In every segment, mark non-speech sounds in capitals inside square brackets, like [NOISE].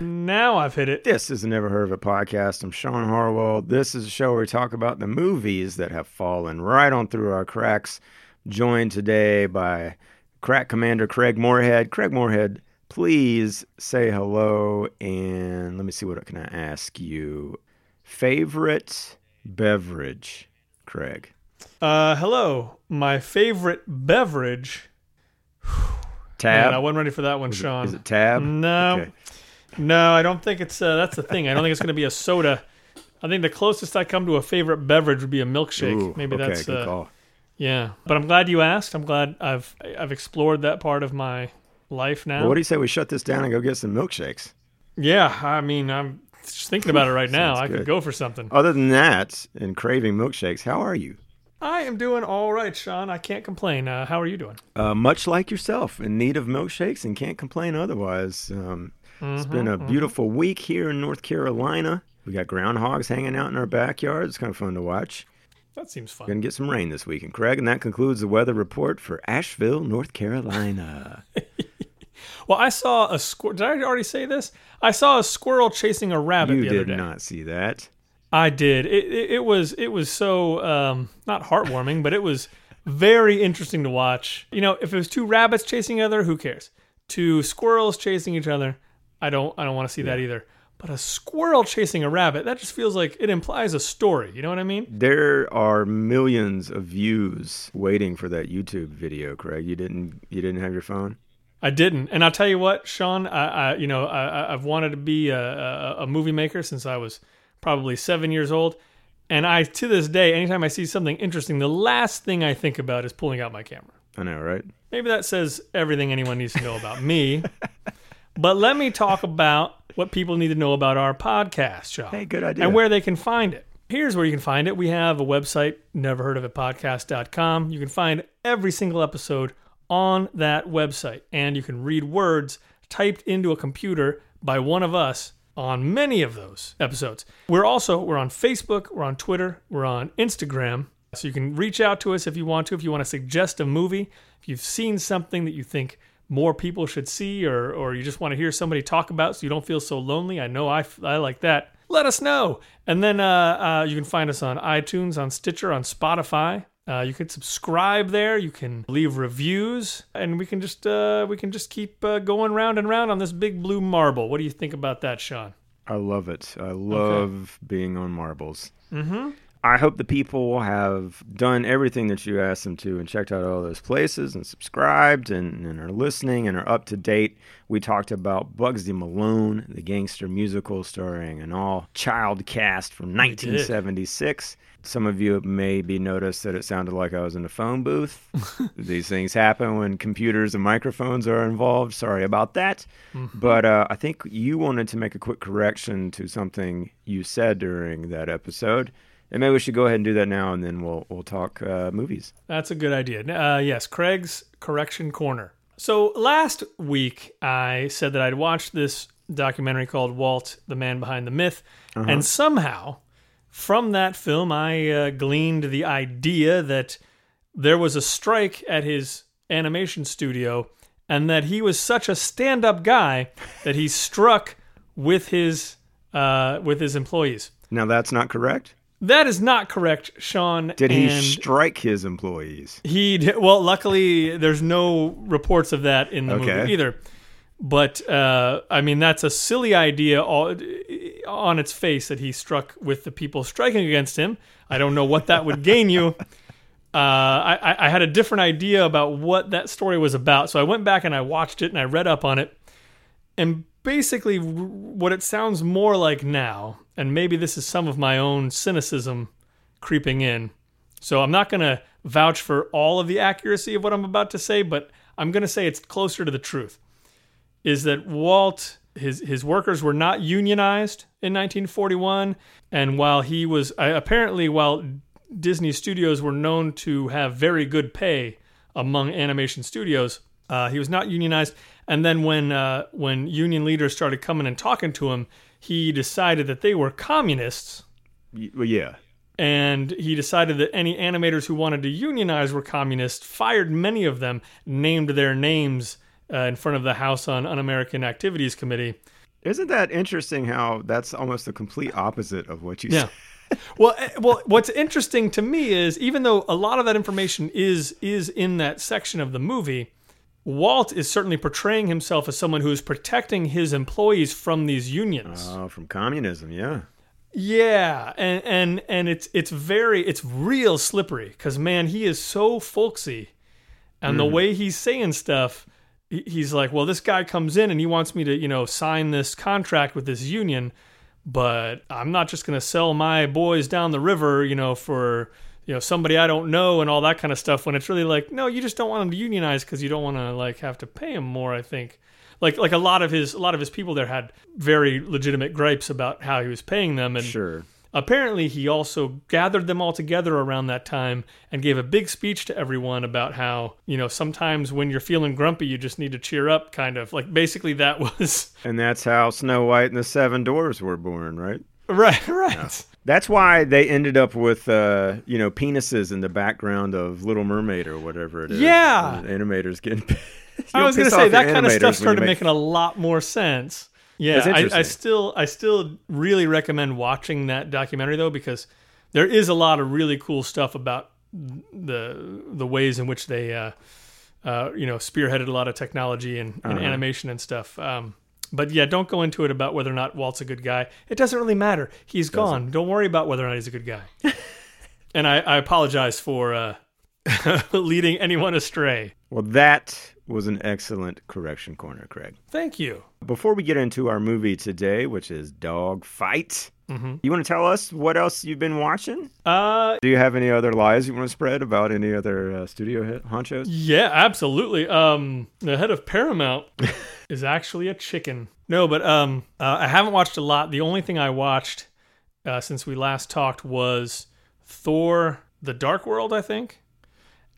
Now I've hit it. This is the Never Heard of It podcast. I'm Sean Harwell. This is a show where we talk about the movies that have fallen right on through our cracks. Joined today by crack commander Craig Moorhead. Craig Moorhead, please say hello and let me see what I can I ask you. Favorite beverage, Craig? Uh, hello. My favorite beverage. Tab? Man, I wasn't ready for that one, Sean. Is it tab? No. Okay. No, I don't think it's. Uh, that's the thing. I don't think it's going to be a soda. I think the closest I come to a favorite beverage would be a milkshake. Ooh, Maybe okay, that's. good Uh, call. yeah, but I'm glad you asked. I'm glad I've I've explored that part of my life now. Well, what do you say we shut this down and go get some milkshakes? yeah, I mean, I'm just thinking about it right [LAUGHS] now. Sounds I could good. go for something. Other than that, and craving milkshakes, how are you? I am doing all right, Sean. I can't complain. Uh, how are you doing? Uh, much like yourself, in need of milkshakes and can't complain otherwise. Um, it's been Mm-hmm, a beautiful week here in North Carolina. We got groundhogs hanging out in our backyard. It's kind of fun to watch. That seems fun. To get some rain this weekend, Craig. And that concludes the weather report for Asheville, North Carolina. [LAUGHS] Well, I saw a squirrel. Did I already say this? I saw a squirrel chasing a rabbit you the other did not see that. I did. It, it, it was it was so um, not heartwarming, but it was very interesting to watch. You know, if it was two rabbits chasing each other, who cares? Two squirrels chasing each other, I don't I don't want to see that either. But a squirrel chasing a rabbit, that just feels like it implies a story. You know what I mean? There are millions of views waiting for that YouTube video, Craig. You didn't you didn't have your phone? I didn't, and I'll tell you what, Sean. I, I you know I, I- I've wanted to be a, a, a movie maker since I was probably seven years old, and I to this day, anytime I see something interesting, the last thing I think about is pulling out my camera. I know, right? Maybe that says everything anyone needs to know about me. [LAUGHS] but let me talk about what people need to know about our podcast, Sean. Hey, good idea. And where they can find it. Here's where you can find it. We have a website, neverheardofitpodcast.com. You can find every single episode on that website. And you can read words typed into a computer by one of us on many of those episodes. We're also we're on Facebook, we're on Twitter, we're on Instagram. So you can reach out to us if you want to, if you want to suggest a movie, if you've seen something that you think more people should see or or you just want to hear somebody talk about so you don't feel so lonely. I know I, I like that. Let us know. And then uh, uh, you can find us on iTunes, on Stitcher, on Spotify. Uh, you can subscribe there. You can leave reviews, and we can just uh, we can just keep uh, going round and round on this big blue marble. What do you think about that, Sean? I love it. I love being on marbles. Mm-hmm. I hope the people have done everything that you asked them to and checked out all those places and subscribed and, and are listening and are up to date. We talked about Bugsy Malone, the gangster musical starring an all child cast from 1976. Some of you maybe noticed that it sounded like I was in a phone booth. [LAUGHS] These things happen when computers and microphones are involved. Sorry about that. But uh, I think you wanted to make a quick correction to something you said during that episode. And maybe we should go ahead and do that now, and then we'll we'll talk uh, movies. That's a good idea. Uh, yes, Craig's correction corner. So last week I said that I'd watched this documentary called Walt, the Man Behind the Myth, and somehow from that film I uh, gleaned the idea that there was a strike at his animation studio, and that he was such a stand-up guy [LAUGHS] that he struck with his uh, with his employees. Now that's not correct. That is not correct, Sean. Did he and- strike his employees? he d- well, luckily there's no reports of that in the Okay. movie either. But uh, I mean, that's a silly idea all, on its face that he struck with the people striking against him. I don't know what that would gain you. [LAUGHS] Uh, I- I had a different idea about what that story was about, so I went back and I watched it and I read up on it. And basically, what it sounds more like now, and maybe this is some of my own cynicism creeping in, so I'm not going to vouch for all of the accuracy of what I'm about to say, but I'm going to say it's closer to the truth. Is that Walt his his workers were not unionized in 1941 and while he was apparently while Disney studios were known to have very good pay among animation studios, uh, he was not unionized and then when uh, when union leaders started coming and talking to him, he decided that they were communists Well, yeah. and he decided that any animators who wanted to unionize were communists. fired many of them, named their names uh, in front of the House on Un American Activities Committee. Isn't that interesting how that's almost the complete opposite of what you Yeah. said? [LAUGHS] well, eh, well, what's interesting to me is even though a lot of that information is is in that section of the movie, Walt is certainly portraying himself as someone who is protecting his employees from these unions. Oh, from communism, yeah. Yeah, and and and it's it's very it's real slippery because man, he is so folksy, and the mm. way he's saying stuff, he's like, well, this guy comes in and he wants me to you know sign this contract with this union, but I'm not just gonna sell my boys down the river, you know, for you know somebody I don't know and all that kind of stuff. When it's really like, no, you just don't want them to unionize because you don't want to like have to pay him more. I think like like a lot of his a lot of his people there had very legitimate gripes about how he was paying them and Sure. apparently he also gathered them all together around that time and gave a big speech to everyone about how you know sometimes when you're feeling grumpy you just need to cheer up kind of like basically that [LAUGHS] was And that's how Snow White and the Seven Dwarfs were born, right? right [LAUGHS] right That's why they ended up with, uh, you know, penises in the background of Little Mermaid or whatever it is. Yeah. Animators getting. [LAUGHS] i was going to say that kind of stuff started make- making a lot more sense yeah I, I still i still really recommend watching that documentary though because there is a lot of really cool stuff about the the ways in which they uh, uh, you know spearheaded a lot of technology and, and Uh-huh. animation and stuff um, but yeah don't go into it about whether or not walt's a good guy. It doesn't really matter. He's gone. Don't worry about whether or not he's a good guy. [LAUGHS] And I, I apologize for uh, [LAUGHS] leading anyone astray. Well, that was an excellent correction corner, Craig. thank you. Before we get into our movie today, which is Dog Fight, Mm-hmm. you want to tell us what else you've been watching? uh, Do you have any other lies you want to spread about any other uh, studio hit honchos? Yeah, absolutely. Um, the head of Paramount [LAUGHS] is actually a chicken. No, but um, uh, I haven't watched a lot. The only thing I watched uh, since we last talked was Thor: The Dark World, I think.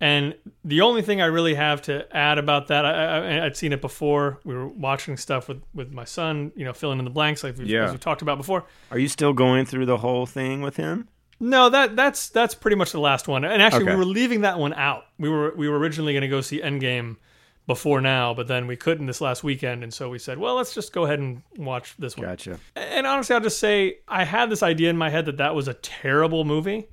And the only thing I really have to add about that, I, I, I'd seen it before. We were watching stuff with, with my son, you know, filling in the blanks like we've, Yeah. as we talked about before. Are you still going through the whole thing with him? No, that that's that's pretty much the last one. And actually, Okay. we were leaving that one out. We were we were originally going to go see Endgame before now, but then we couldn't this last weekend, and so we said, well, let's just go ahead and watch this one. Gotcha. And honestly, I'll just say I had this idea in my head that that was a terrible movie.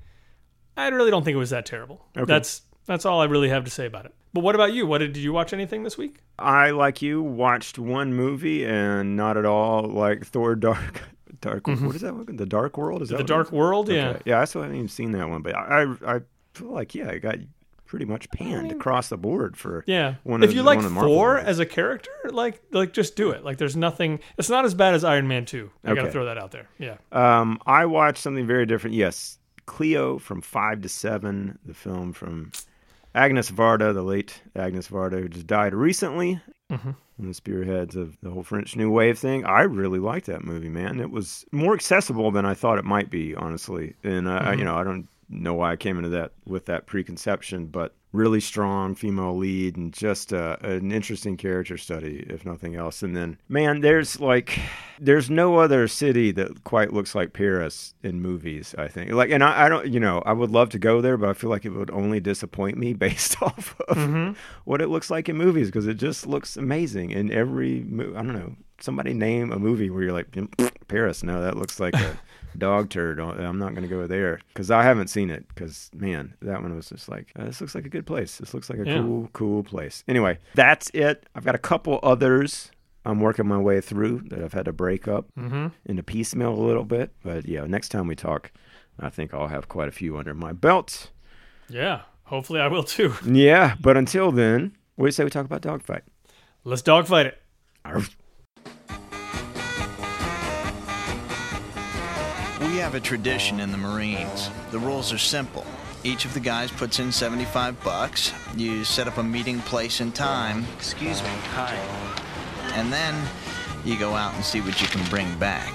I really don't think it was that terrible. Okay. That's that's all I really have to say about it. But what about you? What did, did you watch anything this week? I, like you, watched one movie and not at all like Thor Dark. [LAUGHS] Dark. What is that one? The Dark World? Is that Mm-hmm. The Dark World? is? Yeah. Okay. Yeah, I still haven't even seen that one, but I, I, I feel like yeah, I got pretty much panned across the board for Yeah. One if of- you like one of the Marvel Thor movies. as a character, like like just do it. Like there's nothing. It's not as bad as Iron Man two. I got to throw that out there. Yeah. Um, I watched something very different. Yes, Cleo from Five to Seven, the film from Agnes Varda, the late Agnes Varda, who just died recently. Mhm. On the spearheads of the whole French New Wave thing. I really liked that movie, man. It was more accessible than I thought it might be, honestly. And uh, I, you know, I don't know why I came into that with that preconception, but really strong female lead and just uh, an interesting character study, if nothing else. And then, man, there's like, there's no other city that quite looks like Paris in movies. I think, like, and I, I don't, you know, I would love to go there, but I feel like it would only disappoint me [LAUGHS] based off of what it looks like in movies because it just looks amazing in every. Mo- I don't know. Somebody name a movie where you're like Paris. No, that looks like a dog turd. Oh, I'm not going to go there because I haven't seen it. Because man, that one was just like uh, this looks like a good place. This looks like a Yeah. cool, cool place. Anyway, that's it. I've got a couple others. I'm working my way through that I've had to break up Mm-hmm. into piecemeal a little bit. But yeah, next time we talk, I think I'll have quite a few under my belt. Yeah. Hopefully, I will too. [LAUGHS] Yeah, but until then, what do you say we talk about dogfight? Let's dogfight it. Arf. We have a tradition in the Marines. The rules are simple. Each of the guys puts in 75 bucks. You set up a meeting place and time, Excuse me. Hi. and then you go out and see what you can bring back.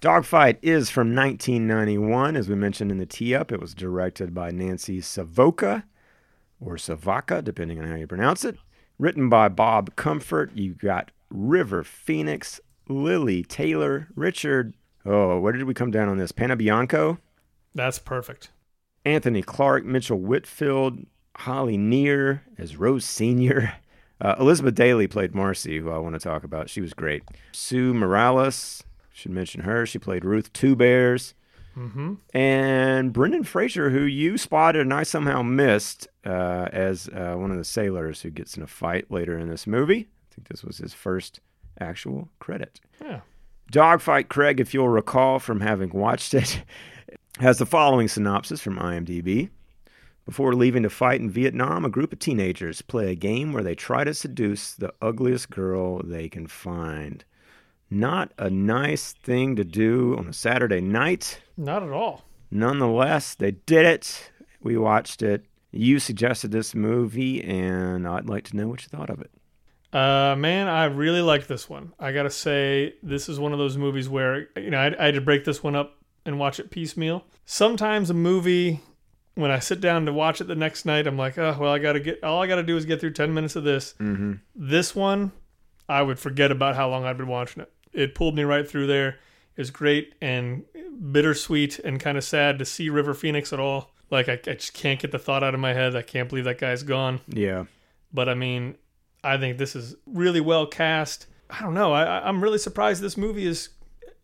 Dogfight is from 1991, as we mentioned in the tee up. It was directed by Nancy Savoca, or Savaka, depending on how you pronounce it. Written by Bob Comfort. You've got River Phoenix, Lili Taylor, Richard. Oh, where did we come down on this? Panebianco, That's perfect. Anthony Clark, Mitchell Whitfield, Holly Near as Rose Senior. [LAUGHS] Uh, Elizabeth Daily played Marcy, who I want to talk about. She was great. Sue Morales, should mention her. She played Ruth Two Bears. Mm-hmm. And Brendan Fraser, who you spotted and I somehow missed uh, as uh, one of the sailors who gets in a fight later in this movie. I think this was his first actual credit. Yeah. Dogfight Craig, if you'll recall from having watched it, has the following synopsis from IMDb. Before leaving to fight in Vietnam, a group of teenagers play a game where they try to seduce the ugliest girl they can find. Not a nice thing to do on a Saturday night. Not at all. Nonetheless, they did it. We watched it. You suggested this movie, and I'd like to know what you thought of it. Uh, man, I really like this one. I gotta say, this is one of those movies where you know I, I had to break this one up and watch it piecemeal. Sometimes a movie, when I sit down to watch it the next night, I'm like, oh well, I gotta get. All I gotta do is get through ten minutes of this. Mm-hmm. This one, I would forget about how long I'd been watching it. It pulled me right through there. It was great and bittersweet and kind of sad to see River Phoenix at all. Like I, I just can't get the thought out of my head. I can't believe that guy's gone. Yeah. But I mean, I think this is really well cast. I don't know. I, I'm really surprised this movie is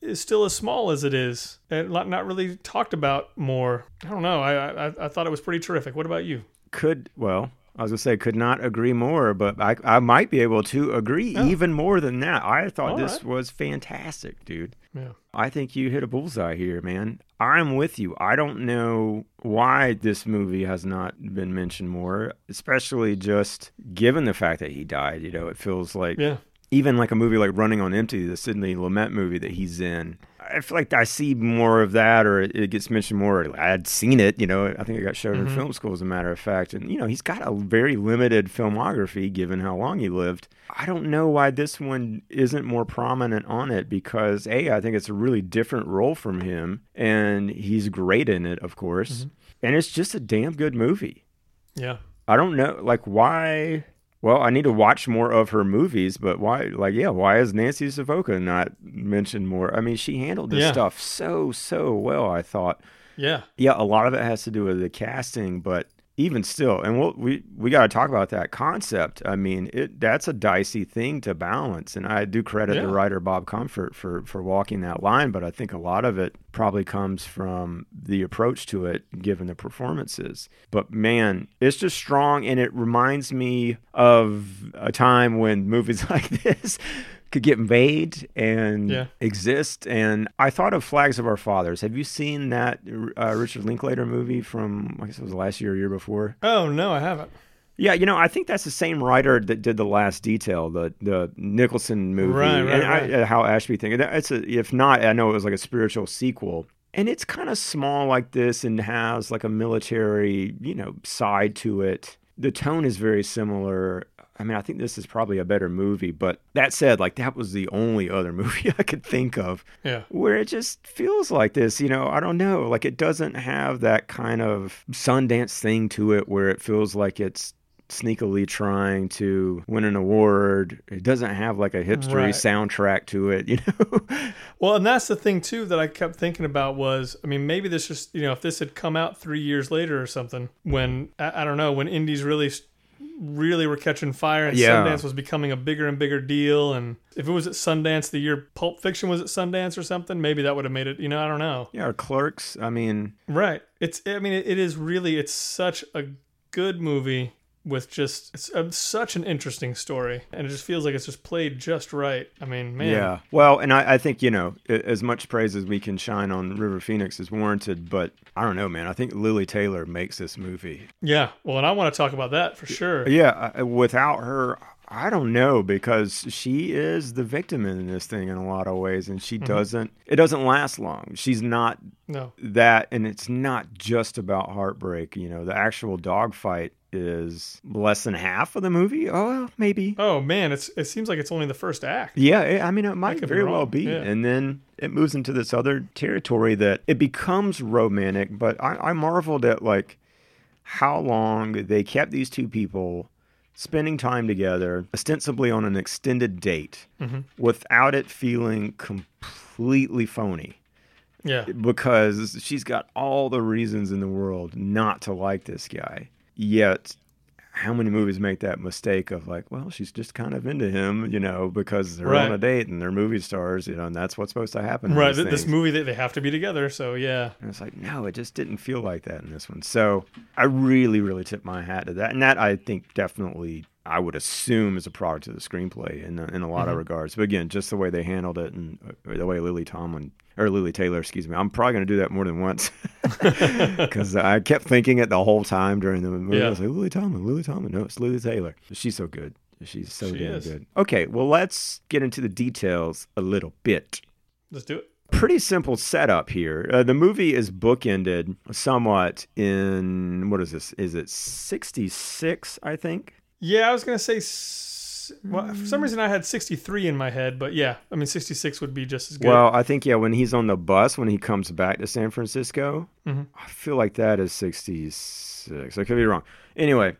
is still as small as it is and not not really talked about more. I don't know. I I, I thought it was pretty terrific. What about you? could well i was gonna say could not agree more but i, I might be able to agree Oh. even more than that i thought All this right. was fantastic dude Yeah. i think you hit a bullseye here man i'm with you i don't know why this movie has not been mentioned more especially just given the fact that he died you know it feels like Yeah. even like a movie like Running on Empty, the Sidney Lumet movie that he's in. I feel like I see more of that, or it, it gets mentioned more. I'd seen it, you know. I think it got showed in mm-hmm. film school, as a matter of fact. And you know, he's got a very limited filmography, given how long he lived. I don't know why this one isn't more prominent on it because a, I think it's a really different role from him, and he's great in it, of course. Mm-hmm. And it's just a damn good movie. Yeah. I don't know, like why. Well, I need to watch more of her movies, but why? Like, yeah, why is Nancy Savoca not mentioned more? I mean, she handled this Yeah. stuff so so well. I thought, Yeah. yeah, a lot of it has to do with the casting, but even still, and we'll, we we got to talk about that concept. I mean, it that's a dicey thing to balance, and I do credit the writer Bob Comfort for for walking that line, but I think a lot of it probably comes from the approach to it, given the performances. But man, it's just strong, and it reminds me of a time when movies [LAUGHS] like this could get made and Yeah. exist. And I thought of Flags of Our Fathers. Have you seen that uh, Richard Linklater movie from, I guess it was last year or year before? Oh no, I haven't. Yeah, you know, I think that's the same writer that did the Last Detail, the the Nicholson movie, Right, right, and I, right. uh, Hal Ashby thing. It's a, if not, I know it was like a spiritual sequel, and it's kind of small like this and has like a military, you know, side to it. The tone is very similar. I mean, I think this is probably a better movie, but that said, like that was the only other [LAUGHS] movie I could think of Yeah. where it just feels like this, you know, I don't know, like it doesn't have that kind of Sundance thing to it where it feels like it's sneakily trying to win an award. It doesn't have like a hipstery Right. soundtrack to it, [LAUGHS] you know. Well, and that's the thing too that I kept thinking about was, I mean, maybe this just, you know, if this had come out three years later or something, when I, I don't know, when indies really, really were catching fire and Yeah. Sundance was becoming a bigger and bigger deal, and if it was at Sundance the year Pulp Fiction was at Sundance or something, maybe that would have made it. You know, I don't know. yeah, or Clerks, I mean, Right. It's. I mean, it, it is really. It's such a good movie with just. It's uh such an interesting story, and it just feels like it's just played just right. I mean, man. yeah. Well, and I, I think, you know, a- as much praise as we can shine on River Phoenix is warranted, but I don't know, man. I think Lili Taylor makes this movie Yeah. Well, and I want to talk about that for sure. Yeah, uh, without her, I don't know because she is the victim in this thing in a lot of ways, and she doesn't. It doesn't last long. She's not No. that, and it's not just about heartbreak. You know, the actual dogfight is less than half of the movie. Oh, well, maybe. Oh man, it's it seems like it's only the first act. Yeah, I mean, it might could be very well be. yeah. And then it moves into this other territory that it becomes romantic. But I, I marveled at like how long they kept these two people spending time together, ostensibly on an extended date, Mm-hmm. without it feeling completely phony. Yeah. because she's got all the reasons in the world not to like this guy. Yet, how many movies make that mistake of like, well, she's just kind of into him, you know, because they're Right. on a date and they're movie stars, you know, and that's what's supposed to happen. Right. This things. movie, they, they have to be together. So yeah. And it's like, no, it just didn't feel like that in this one. So I really, really tip my hat to that. And that I think definitely I would assume is a product of the screenplay in, in a lot of regards. But again, just the way they handled it and uh, the way Lily Tomlin or Lili Taylor, excuse me. I'm probably going to do that more than once [LAUGHS] [LAUGHS] because I kept thinking it the whole time during the movie. Yeah. I was like, Lily Tomlin, Lily Tomlin. No, it's Lili Taylor. She's so good. She's so She damn is. good. Okay, well, let's get into the details a little bit Let's do it. pretty simple setup here. Uh, the movie is bookended somewhat in what is this? Is it 66, I think? Yeah, I was gonna say. Well, for some reason I had 63 in my head, but yeah, I mean 66 would be just as good. Well, I think yeah, when he's on the bus when he comes back to San Francisco, Mhm. I feel like that is 66. I could be wrong. Anyway,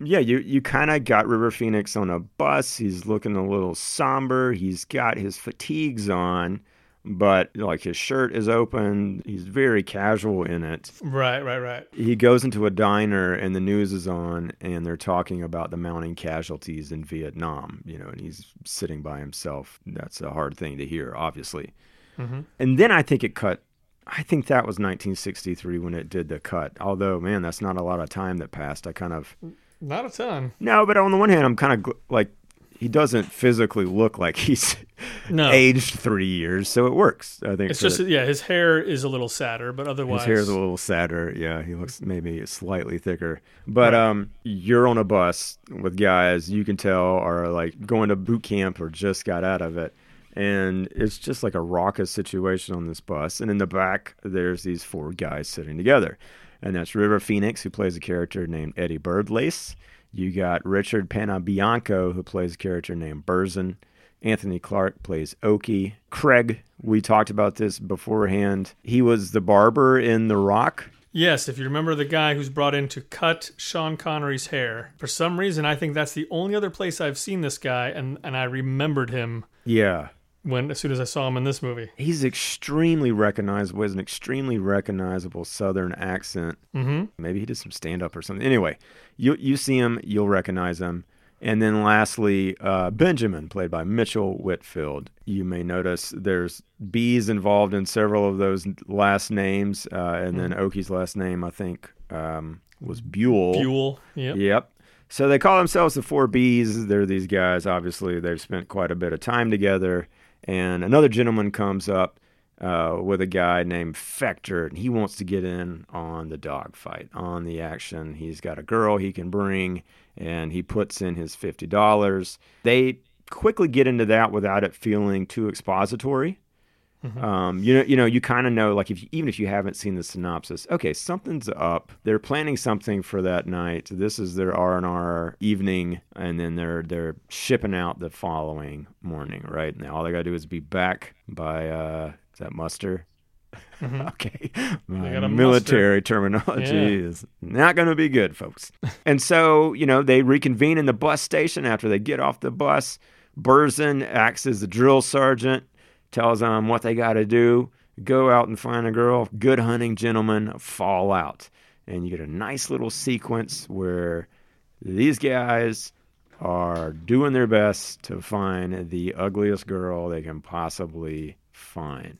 yeah, you you kind of got River Phoenix on a bus. He's looking a little somber. He's got his fatigues on, but like his shirt is open. He's very casual in it. Right, right, right. he goes into a diner and the news is on and they're talking about the mounting casualties in Vietnam, you know, and he's sitting by himself. That's a hard thing to hear, obviously. Mhm. And then I think it cut. I think that was 1963 when it did the cut. Although, man, that's not a lot of time that passed. I kind of Not a ton. no, but on the one hand, I'm kind of like he doesn't physically look like [LAUGHS] he's No. aged three years, so it works. I think It's just the- yeah, his hair is a little sadder, but otherwise His hair's a little sadder. Yeah, he looks maybe slightly thicker. But um, you're on a bus with guys you can tell are like going to boot camp or just got out of it. And it's just like a raucous situation on this bus. And in the back, there's these four guys sitting together. And that's River Phoenix, who plays a character named Eddie Birdlace. You got Richard Panebianco, who plays a character named Berzin. Anthony Clark plays Oki. Craig, we talked about this beforehand. He was the barber in The Rock. Yes, if you remember the guy who's brought in to cut Sean Connery's hair. For some reason, I think that's the only other place I've seen this guy, and, and I remembered him Yeah. When as soon as I saw him in this movie. He's extremely recognizable. He has an extremely recognizable Southern accent. Mm-hmm. Maybe he did some stand up or something. Anyway, you you see him, you'll recognize him. And then lastly, uh, Benjamin, played by Mitchell Whitfield. You may notice there's B's involved in several of those last names. Uh, and then Oki's last name, I think, um, was Buell. Buell. Yep. Yep. So they call themselves the Four Bs. They're these guys. Obviously, they've spent quite a bit of time together. And another gentleman comes up uh, with a guy named Fector, and he wants to get in on the dogfight, on the action. He's got a girl he can bring, and he puts in his fifty dollars. They quickly get into that without it feeling too expository. Um, you know, you know, you kind of know, like if you, even if you haven't seen the synopsis, okay, something's up. They're planning something for that night. This is their R and R evening, and then they're they're shipping out the following morning. Right now, all they gotta do is be back by uh, is that muster? [LAUGHS] okay, my gotta military terminology Yeah. is not going to be good, folks. [LAUGHS] and so, you know, they reconvene in the bus station after they get off the bus. Berzin acts as the drill sergeant, tells them what they got to do. Go out and find a girl. Good hunting, gentlemen. Fall out. And you get a nice little sequence where these guys are doing their best to find the ugliest girl they can possibly find.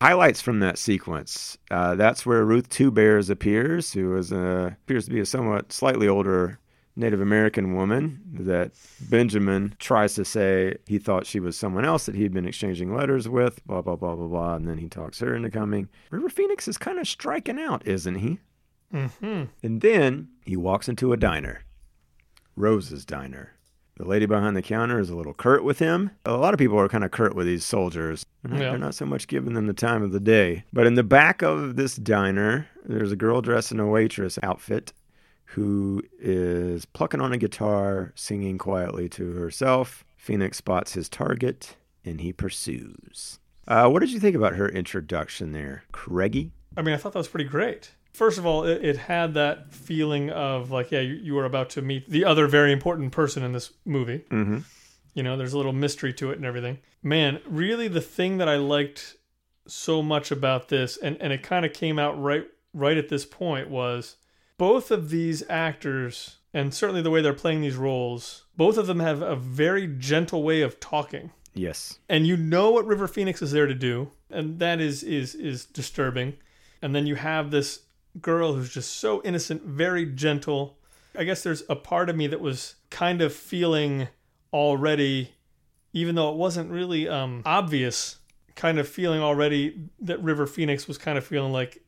Highlights from that sequence. Uh, that's where Ruth Two Bears appears, who is a, appears to be a somewhat slightly older Native American woman that Benjamin tries to say he thought she was someone else that he'd been exchanging letters with, blah, blah, blah, blah, blah. And then he talks her into coming. River Phoenix is kind of striking out, isn't he? Mm-hmm. And then he walks into a diner, Rose's Diner. The lady behind the counter is a little curt with him. A lot of people are kind of curt with these soldiers. They're not, Yeah. they're not so much giving them the time of the day. But in the back of this diner, there's a girl dressed in a waitress outfit who is plucking on a guitar, singing quietly to herself. Phoenix spots his target and he pursues. Uh, what did you think about her introduction there, Craigie? I mean, I thought that was pretty great. First of all, it, it had that feeling of like, yeah, you, you were about to meet the other very important person in this movie. Mm-hmm. You know, there's a little mystery to it and everything. Man, really, the thing that I liked so much about this, and, and it kind of came out right right at this point was both of these actors, and certainly the way they're playing these roles, both of them have a very gentle way of talking. Yes. And you know what River Phoenix is there to do, and that is is is disturbing. And then you have this girl who's just so innocent, very gentle. I guess there's a part of me that was kind of feeling already, even though it wasn't really um, obvious, kind of feeling already that River Phoenix was kind of feeling like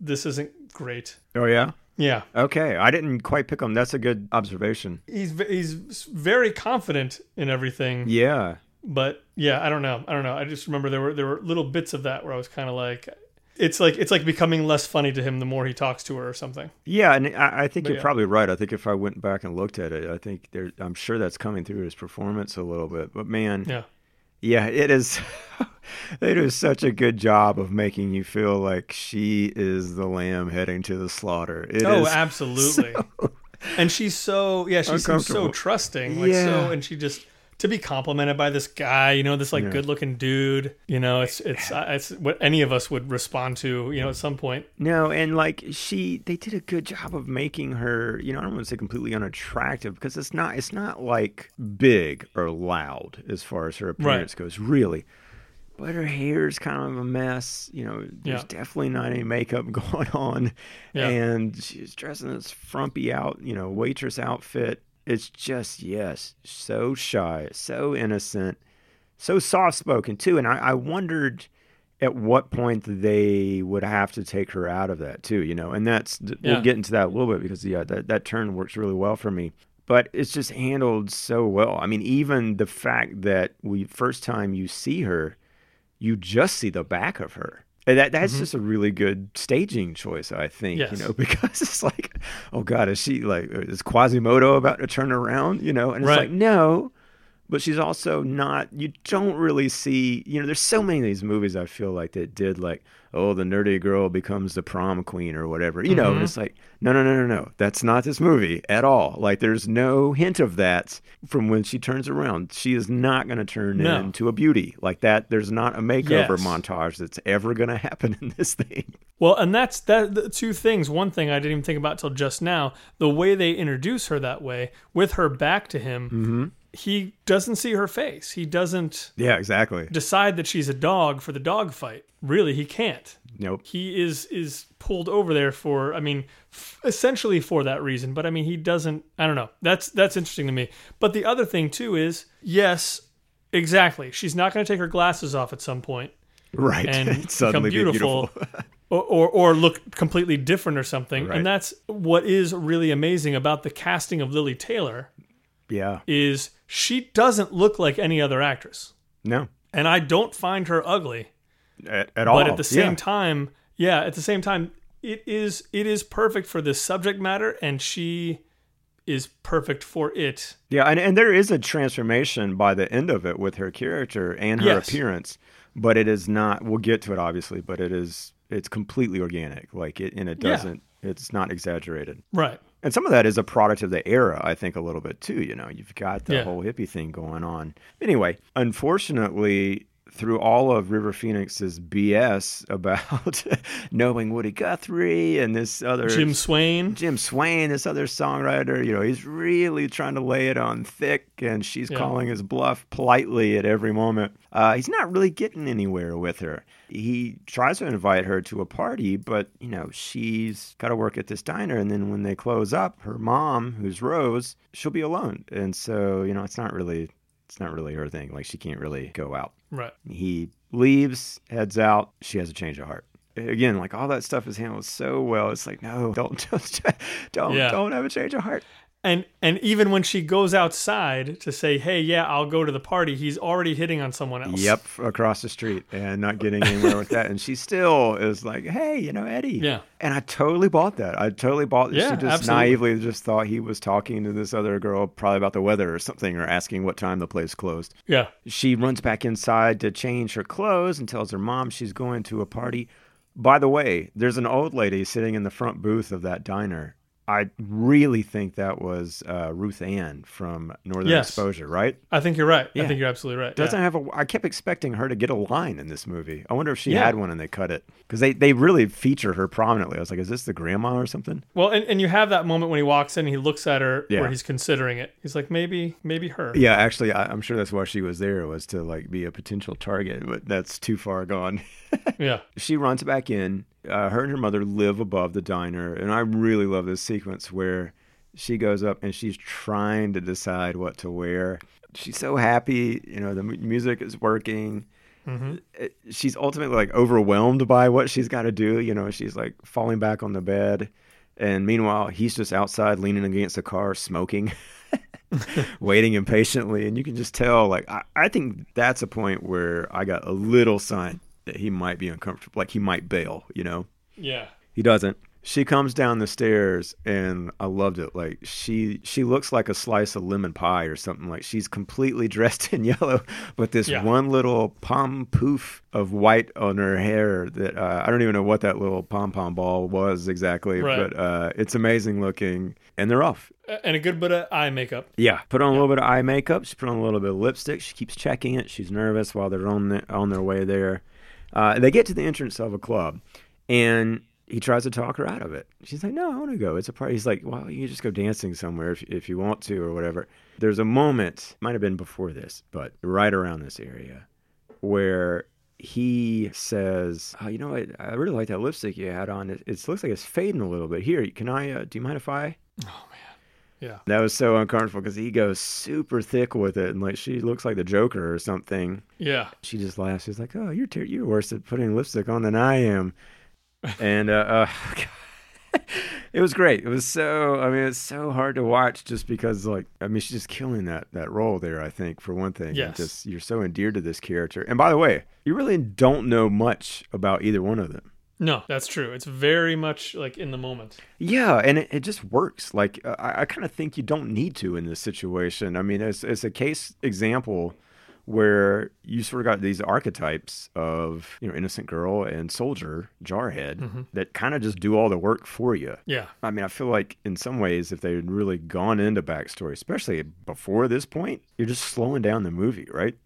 this isn't great. Oh yeah. Yeah, Okay, I didn't quite pick him. That's a good observation. he's he's very confident in everything. Yeah. but yeah, I don't know. I don't know. I just remember there were there were little bits of that where I was kind of like, it's like it's like becoming less funny to him the more he talks to her or something. Yeah, and I, I think But you're yeah. probably right. I think if I went back and looked at it, I think there. I'm sure that's coming through his performance a little bit. But man, Yeah, yeah, it is. [LAUGHS] they do such a good job of making you feel like she is the lamb heading to the slaughter. It oh, [LAUGHS] absolutely. and she's so yeah, she seems so trusting, like Yeah. so, and she just to be complimented by this guy, you know, this like Yeah. good looking dude. You know, it's it's it's what any of us would respond to, you know, at some point. No, and like she, they did a good job of making her. You know, I don't want to say completely unattractive because it's not. It's not like big or loud as far as her appearance goes, really. But her hair's kind of a mess. You know, there's Yeah. definitely not any makeup [LAUGHS] going on, Yeah. and she's dressed in this frumpy out, you know, waitress outfit. It's just yes, so shy, so innocent, so soft spoken too. And I, I wondered at what point they would have to take her out of that too, you know. And that's Yeah. we'll get into that a little bit because yeah, that that turn works really well for me. But it's just handled so well. I mean, even the fact that we first time you see her, you just see the back of her. And that that's just a really good staging choice, I think. Mm-hmm. Yes. You know, [LAUGHS] because it's like, oh God, is she like is Quasimodo about to turn around? You know, and it's Right. like no, but she's also not. You don't really see. You know, there's so many of these movies I feel like that did like, oh, the nerdy girl becomes the prom queen or whatever. You know, Mm-hmm. it's like, no, no, no, no, no. That's not this movie at all. Like, there's no hint of that from when she turns around. She is not going to turn No. into a beauty like that. There's not a makeover Yes. montage that's ever going [LAUGHS] to happen in this thing. Well, and that's that the two things. One thing I didn't even think about till just now, the way they introduce her that way with her back to him. Mm-hmm. He doesn't see her face. He doesn't Yeah, exactly. decide that she's a dog for the dog fight. Really, he can't. Nope. He is is pulled over there for I mean f- essentially for that reason, but I mean he doesn't I don't know. That's that's interesting to me. But the other thing too is yes, exactly. She's not going to take her glasses off at some point Right. and [LAUGHS] Suddenly become be beautiful, [LAUGHS] or, or or look completely different or something. Right. And that's what is really amazing about the casting of Lili Taylor yeah. is she doesn't look like any other actress. No. And I don't find her ugly. At, at all. But at the same Yeah. time, yeah, at the same time, it is it is perfect for this subject matter and she is perfect for it. Yeah, and, and there is a transformation by the end of it with her character and her Yes. appearance, but it is not. We'll get to it obviously, but it is. It's completely organic. Like it, and it doesn't. It's not exaggerated. Right. And some of that is a product of the era, I think, a little bit too. You know, you've got the Yeah. whole hippie thing going on. Anyway, unfortunately, through all of River Phoenix's BS about [LAUGHS] knowing Woody Guthrie and this other Jim Swain. Jim Swain, this other songwriter, you know, he's really trying to lay it on thick, and she's Yeah. calling his bluff politely at every moment. Uh, he's not really getting anywhere with her. He tries to invite her to a party, but, you know, she's got to work at this diner, and then when they close up, her mom, who's Rose, she'll be alone. And so, you know, it's not really. It's not really her thing. Like she can't really go out. Right. He leaves, heads out. She has a change of heart. Again, like all that stuff is handled so well. It's like, no, don't, [LAUGHS] don't, don't, Yeah. don't have a change of heart. And and even when she goes outside to say, "Hey, yeah, I'll go to the party," he's already hitting on someone else. Yep, across the street and not getting anywhere with that. And she still is like, hey, you know, Eddie. Yeah. And I totally bought that. I totally bought that. Yeah, she just absolutely. naively just thought he was talking to this other girl, probably about the weather or something, or asking what time the place closed. Yeah. She runs back inside to change her clothes and tells her mom she's going to a party. By the way, there's an old lady sitting in the front booth of that diner I really think that was uh, Ruth Ann from Northern Yes. Exposure, right? I think you're right. Yeah. I think you're absolutely right. Doesn't yeah. have a. I kept expecting her to get a line in this movie. I wonder if she Yeah. had one and they cut it because they they really feature her prominently. I was like, is this the grandma or something? Well, and, and you have that moment when he walks in and he looks at her where he's considering it. He's like, maybe, maybe her. Yeah, actually, I, I'm sure that's why she was there was to like be a potential target, but that's too far gone. [LAUGHS] [LAUGHS] Yeah. she runs back in. Uh, her and her mother live above the diner, and I really love this sequence where she goes up and she's trying to decide what to wear. She's so happy, you know, the mu- music is working. It- She's ultimately like overwhelmed by what she's got to do. You know, she's like falling back on the bed, and meanwhile, he's just outside leaning against a car, smoking. [LAUGHS] [LAUGHS] waiting impatiently and you can just tell like I, I think that's a point where i got a little sign that he might be uncomfortable like he might bail you know Yeah. he doesn't she comes down the stairs and i loved it like she she looks like a slice of lemon pie or something like she's completely [LAUGHS] dressed in yellow but this Yeah. one little pom poof of white on her hair that uh, i don't even know what that little pom pom ball was exactly Right. but uh, it's amazing looking and they're off And a good bit of eye makeup. yeah, put on a little bit of eye makeup. She put on a little bit of lipstick. She keeps checking it. She's nervous while they're on the, on their way there. Uh, they get to the entrance of a club, and he tries to talk her out of it. She's like, "No, I want to go. It's a party." He's like, "Well, you just go dancing somewhere if if you want to or whatever." There's a moment, might have been before this, but right around this area, where he says, oh, "You know what? I really like that lipstick you had on. It, it looks like it's fading a little bit. Here, can I? Uh, do you mind if I?" Yeah. That was so uncomfortable because he goes super thick with it, and like she looks like the Joker or something. Yeah. She just laughs. She's like, "Oh, you're ter- you're worse at putting lipstick on than I am," [LAUGHS] and uh, uh, [LAUGHS] it was great. It was so. I mean, it's so hard to watch just because, like, I mean, she's just killing that that role there. I think for one thing, Yes. just you're so endeared to this character. And by the way, you really don't know much about either one of them. No, that's true. It's very much like in the moment. Yeah, and it, it just works. Like uh, I, I kind of think you don't need to in this situation. I mean, it's it's a case example where you sort of got these archetypes of you know innocent girl and soldier jarhead that kind of just do all the work for you. Yeah. I mean, I feel like in some ways, if they had really gone into backstory, especially before this point, you're just slowing down the movie, right?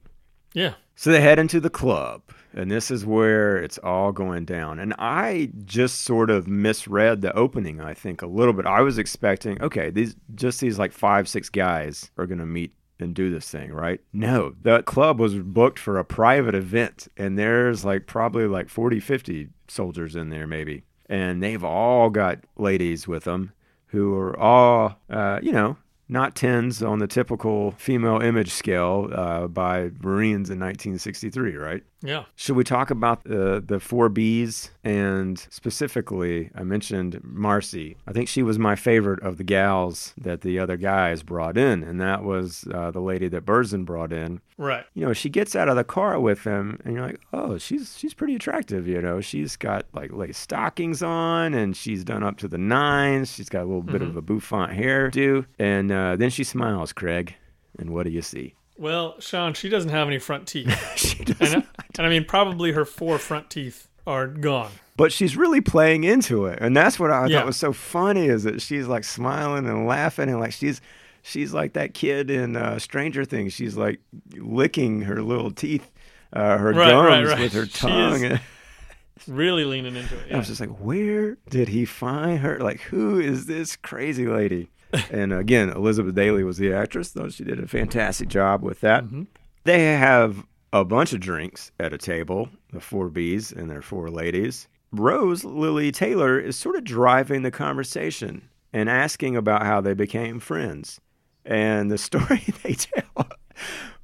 Yeah. So they head into the club, and this is where it's all going down. And I just sort of misread the opening, I think, a little bit. I was expecting, okay, these just these like five, six guys are going to meet and do this thing, right? No, the club was booked for a private event, and there's like probably like 40, 50 soldiers in there, maybe. And they've all got ladies with them who are all, uh, you know, not tens on the typical female image scale uh, by Marines in 1963, right? Yeah. Should we talk about the the four Bs and specifically? I mentioned Marcy. I think she was my favorite of the gals that the other guys brought in, and that was uh, the lady that Berzin brought in. Right. You know, she gets out of the car with him, and you're like, oh, she's she's pretty attractive. You know, she's got like lace stockings on, and she's done up to the nines. She's got a little bit of a bouffant hairdo, and uh, then she smiles, Craig. And what do you see? Well, Sean, she doesn't have any front teeth. [LAUGHS] she does and, and I mean, probably her four front teeth are gone. but she's really playing into it and that's what i Yeah. thought was so funny is that she's like smiling and laughing and like she's she's like that kid in uh, stranger things she's like licking her little teeth uh, her Right, right, gums right. with her tongue [LAUGHS] Really leaning into it. i was just like where did he find her like who is this crazy lady and again elizabeth daily was the actress though she did a fantastic job with that Mm-hmm. they have a bunch of drinks at a table, the four Bs and their four ladies. Rose Lili Taylor is sort of driving the conversation and asking about how they became friends. And the [LAUGHS] story they tell,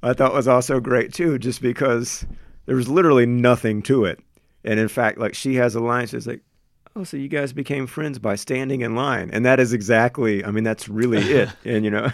I thought was also great too, just because there was literally nothing to it. And in fact, like she has a line, she's like, Oh, so you guys became friends by standing in line. And that is exactly, I mean, that's really it. [LAUGHS] And, you know,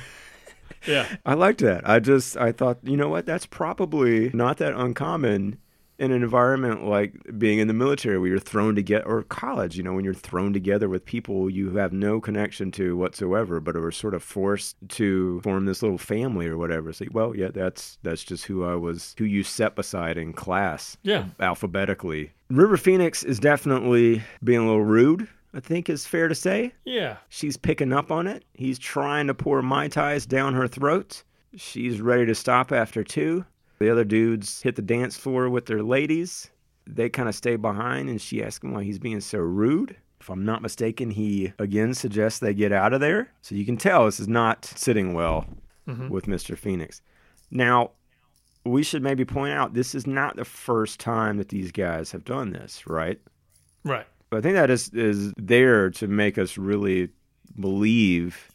yeah. [LAUGHS] I liked that. I just I thought, you know what, that's probably not that uncommon in an environment like being in the military where you're thrown together or college, you know, when you're thrown together with people you have no connection to whatsoever, but are sort of forced to form this little family or whatever. It's like, well, yeah, that's that's just who I was who you set beside in class Yeah. alphabetically. River Phoenix is definitely being a little rude I think is fair to say. Yeah. She's picking up on it. He's trying to pour Mai Tais down her throat. She's ready to stop after two. The other dudes hit the dance floor with their ladies. They kind of stay behind, and she asks him why he's being so rude. If I'm not mistaken, he again suggests they get out of there. So you can tell this is not sitting well mm-hmm. with Mr. Phoenix. Now, we should maybe point out this is not the first time that these guys have done this, right? Right. But I think that is is there to make us really believe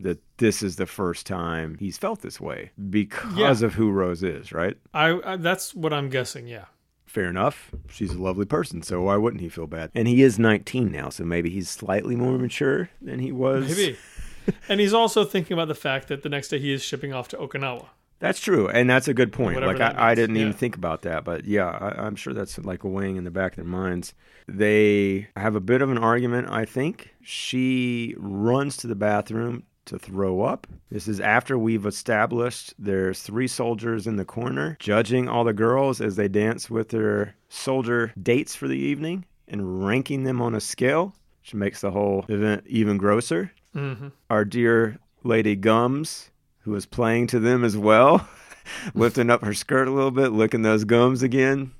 that this is the first time he's felt this way because of who Rose is, right? I, I that's what I'm guessing. Yeah. Fair enough. She's a lovely person, so why wouldn't he feel bad? And he is 19 now, so maybe he's slightly more mature than he was. Maybe. [LAUGHS] and he's also thinking about the fact that the next day he is shipping off to Okinawa. That's true, and that's a good point. Whatever Like I, I didn't even think about that, but yeah, I, I'm sure that's like weighing in the back of their minds. They have a bit of an argument. I think she runs to the bathroom to throw up. This is after we've established there's three soldiers in the corner judging all the girls as they dance with their soldier dates for the evening and ranking them on a scale, which makes the whole event even grosser hmm our dear Lady Gums, who was playing to them as well, [LAUGHS] lifting up her skirt a little bit, licking those gums again.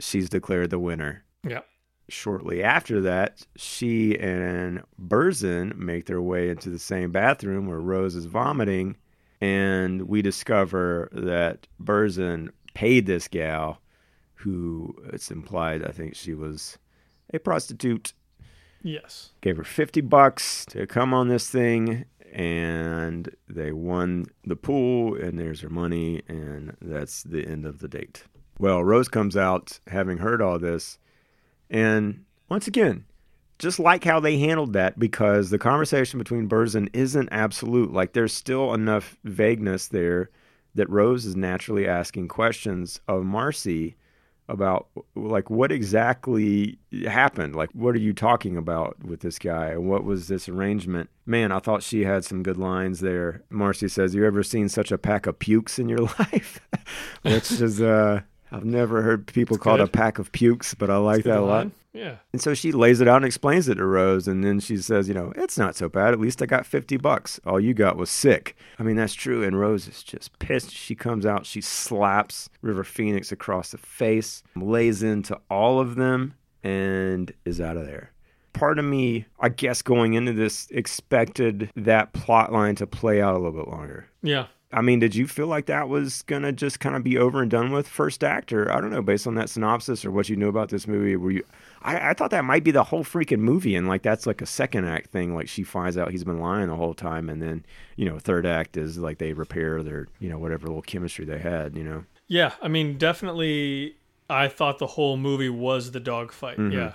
She's declared the winner. Yeah. Shortly after that, she and Berzin make their way into the same bathroom where Rose is vomiting, and we discover that Berzin paid this gal, who it's implied, I think she was a prostitute, Yes. gave her 50 bucks to come on this thing and they won the pool and there's her money and that's the end of the date well rose comes out having heard all this and once again just like how they handled that because the conversation between Berzin isn't absolute. Like there's still enough vagueness there that rose is naturally asking questions of marcy about like what exactly happened? Like what are you talking about with this guy? And what was this arrangement? Man i thought she had some good lines there. Marcy says you ever seen such a pack of pukes in your [LAUGHS] life? Which is uh i've never heard people called a good. pack of pukes but i like that a lot line. Yeah. and so she lays it out and explains it to Rose. And then she says, you know, it's not so bad. At least I got 50 bucks. All you got was sick. I mean, that's true. And Rose is just pissed. She comes out, she slaps River Phoenix across the face, lays into all of them, and is out of there. Part of me, I guess, going into this, expected that plot line to play out a little bit longer. Yeah. I mean, did you feel like that was gonna just kind of be over and done with first act, or I don't know, based on that synopsis or what you knew about this movie? Were you? I, I thought that might be the whole freaking movie, and like that's like a second act thing. Like she finds out he's been lying the whole time, and then you know, third act is like they repair their you know whatever little chemistry they had. You know, Yeah. I mean, definitely. I thought the whole movie was the dogfight. Mm-hmm. Yeah.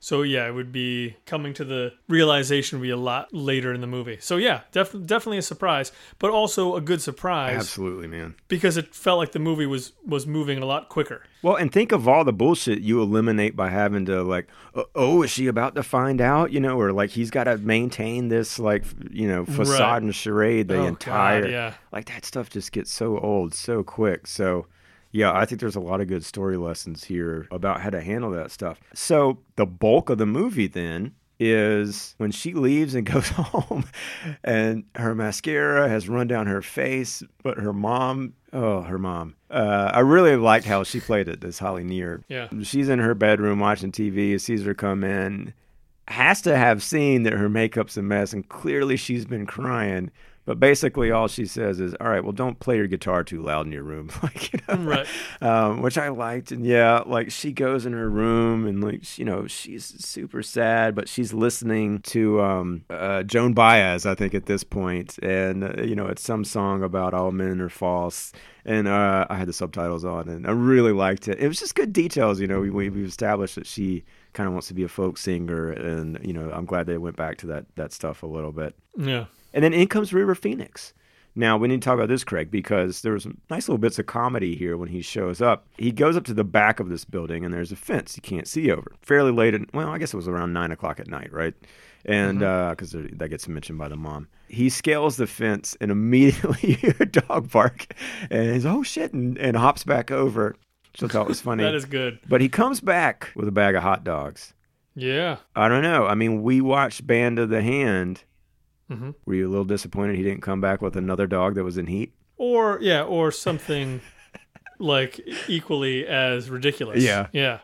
So yeah, it would be coming to the realization would be a lot later in the movie. So yeah, def- definitely a surprise, but also a good surprise absolutely, man. because it felt like the movie was was moving a lot quicker. Well, and think of all the bullshit you eliminate by having to like, uh, oh, is she about to find out? You know, or like he's got to maintain this like you know facade Right. and charade the Oh, God, entire. yeah. Like that stuff just gets so old so quick. So. Yeah, I think there's a lot of good story lessons here about how to handle that stuff. So, the bulk of the movie then is when she leaves and [LAUGHS] goes home and her mascara has run down her face, but her mom, oh, her mom. Uh, I really liked how she played it, this Holly Near. Yeah. She's in her bedroom watching TV, sees her come in, has to have seen that her makeup's a mess, and clearly she's been crying. But basically, all she says is, "All right, well, don't play your guitar too loud in your room," [LAUGHS] like you know, Right. um, which I liked. And yeah, like she goes in her room and like you know she's super sad, but she's listening to um, uh, Joan Baez, I think, at this point, and uh, you know it's some song about all men are false. And uh, I had the subtitles on, and I really liked it. It was just good details, you know. We we we've established that she kind of wants to be a folk singer, and you know I'm glad they went back to that that stuff a little bit. Yeah. And then in comes River Phoenix. Now, we need to talk about this, Craig, because there was some nice little bits of comedy here when he shows up. He goes up to the back of this building, and there's a fence you can't see over. Fairly late, at, well, I guess it was around 9 o'clock at night, right? And mm-hmm. uh, because that gets mentioned by the mom. He scales the fence, and [LAUGHS] immediately you hear a dog bark, and he's, oh shit, and, and hops back over. I thought was funny. [LAUGHS] That is good. But he comes back with a bag of hot dogs. Yeah. I don't know. I mean, we watched Band of the Hand. Hmm Were you a little disappointed he didn't come back with another dog that was in heat? Or yeah, or something like equally as ridiculous. Yeah. Yeah.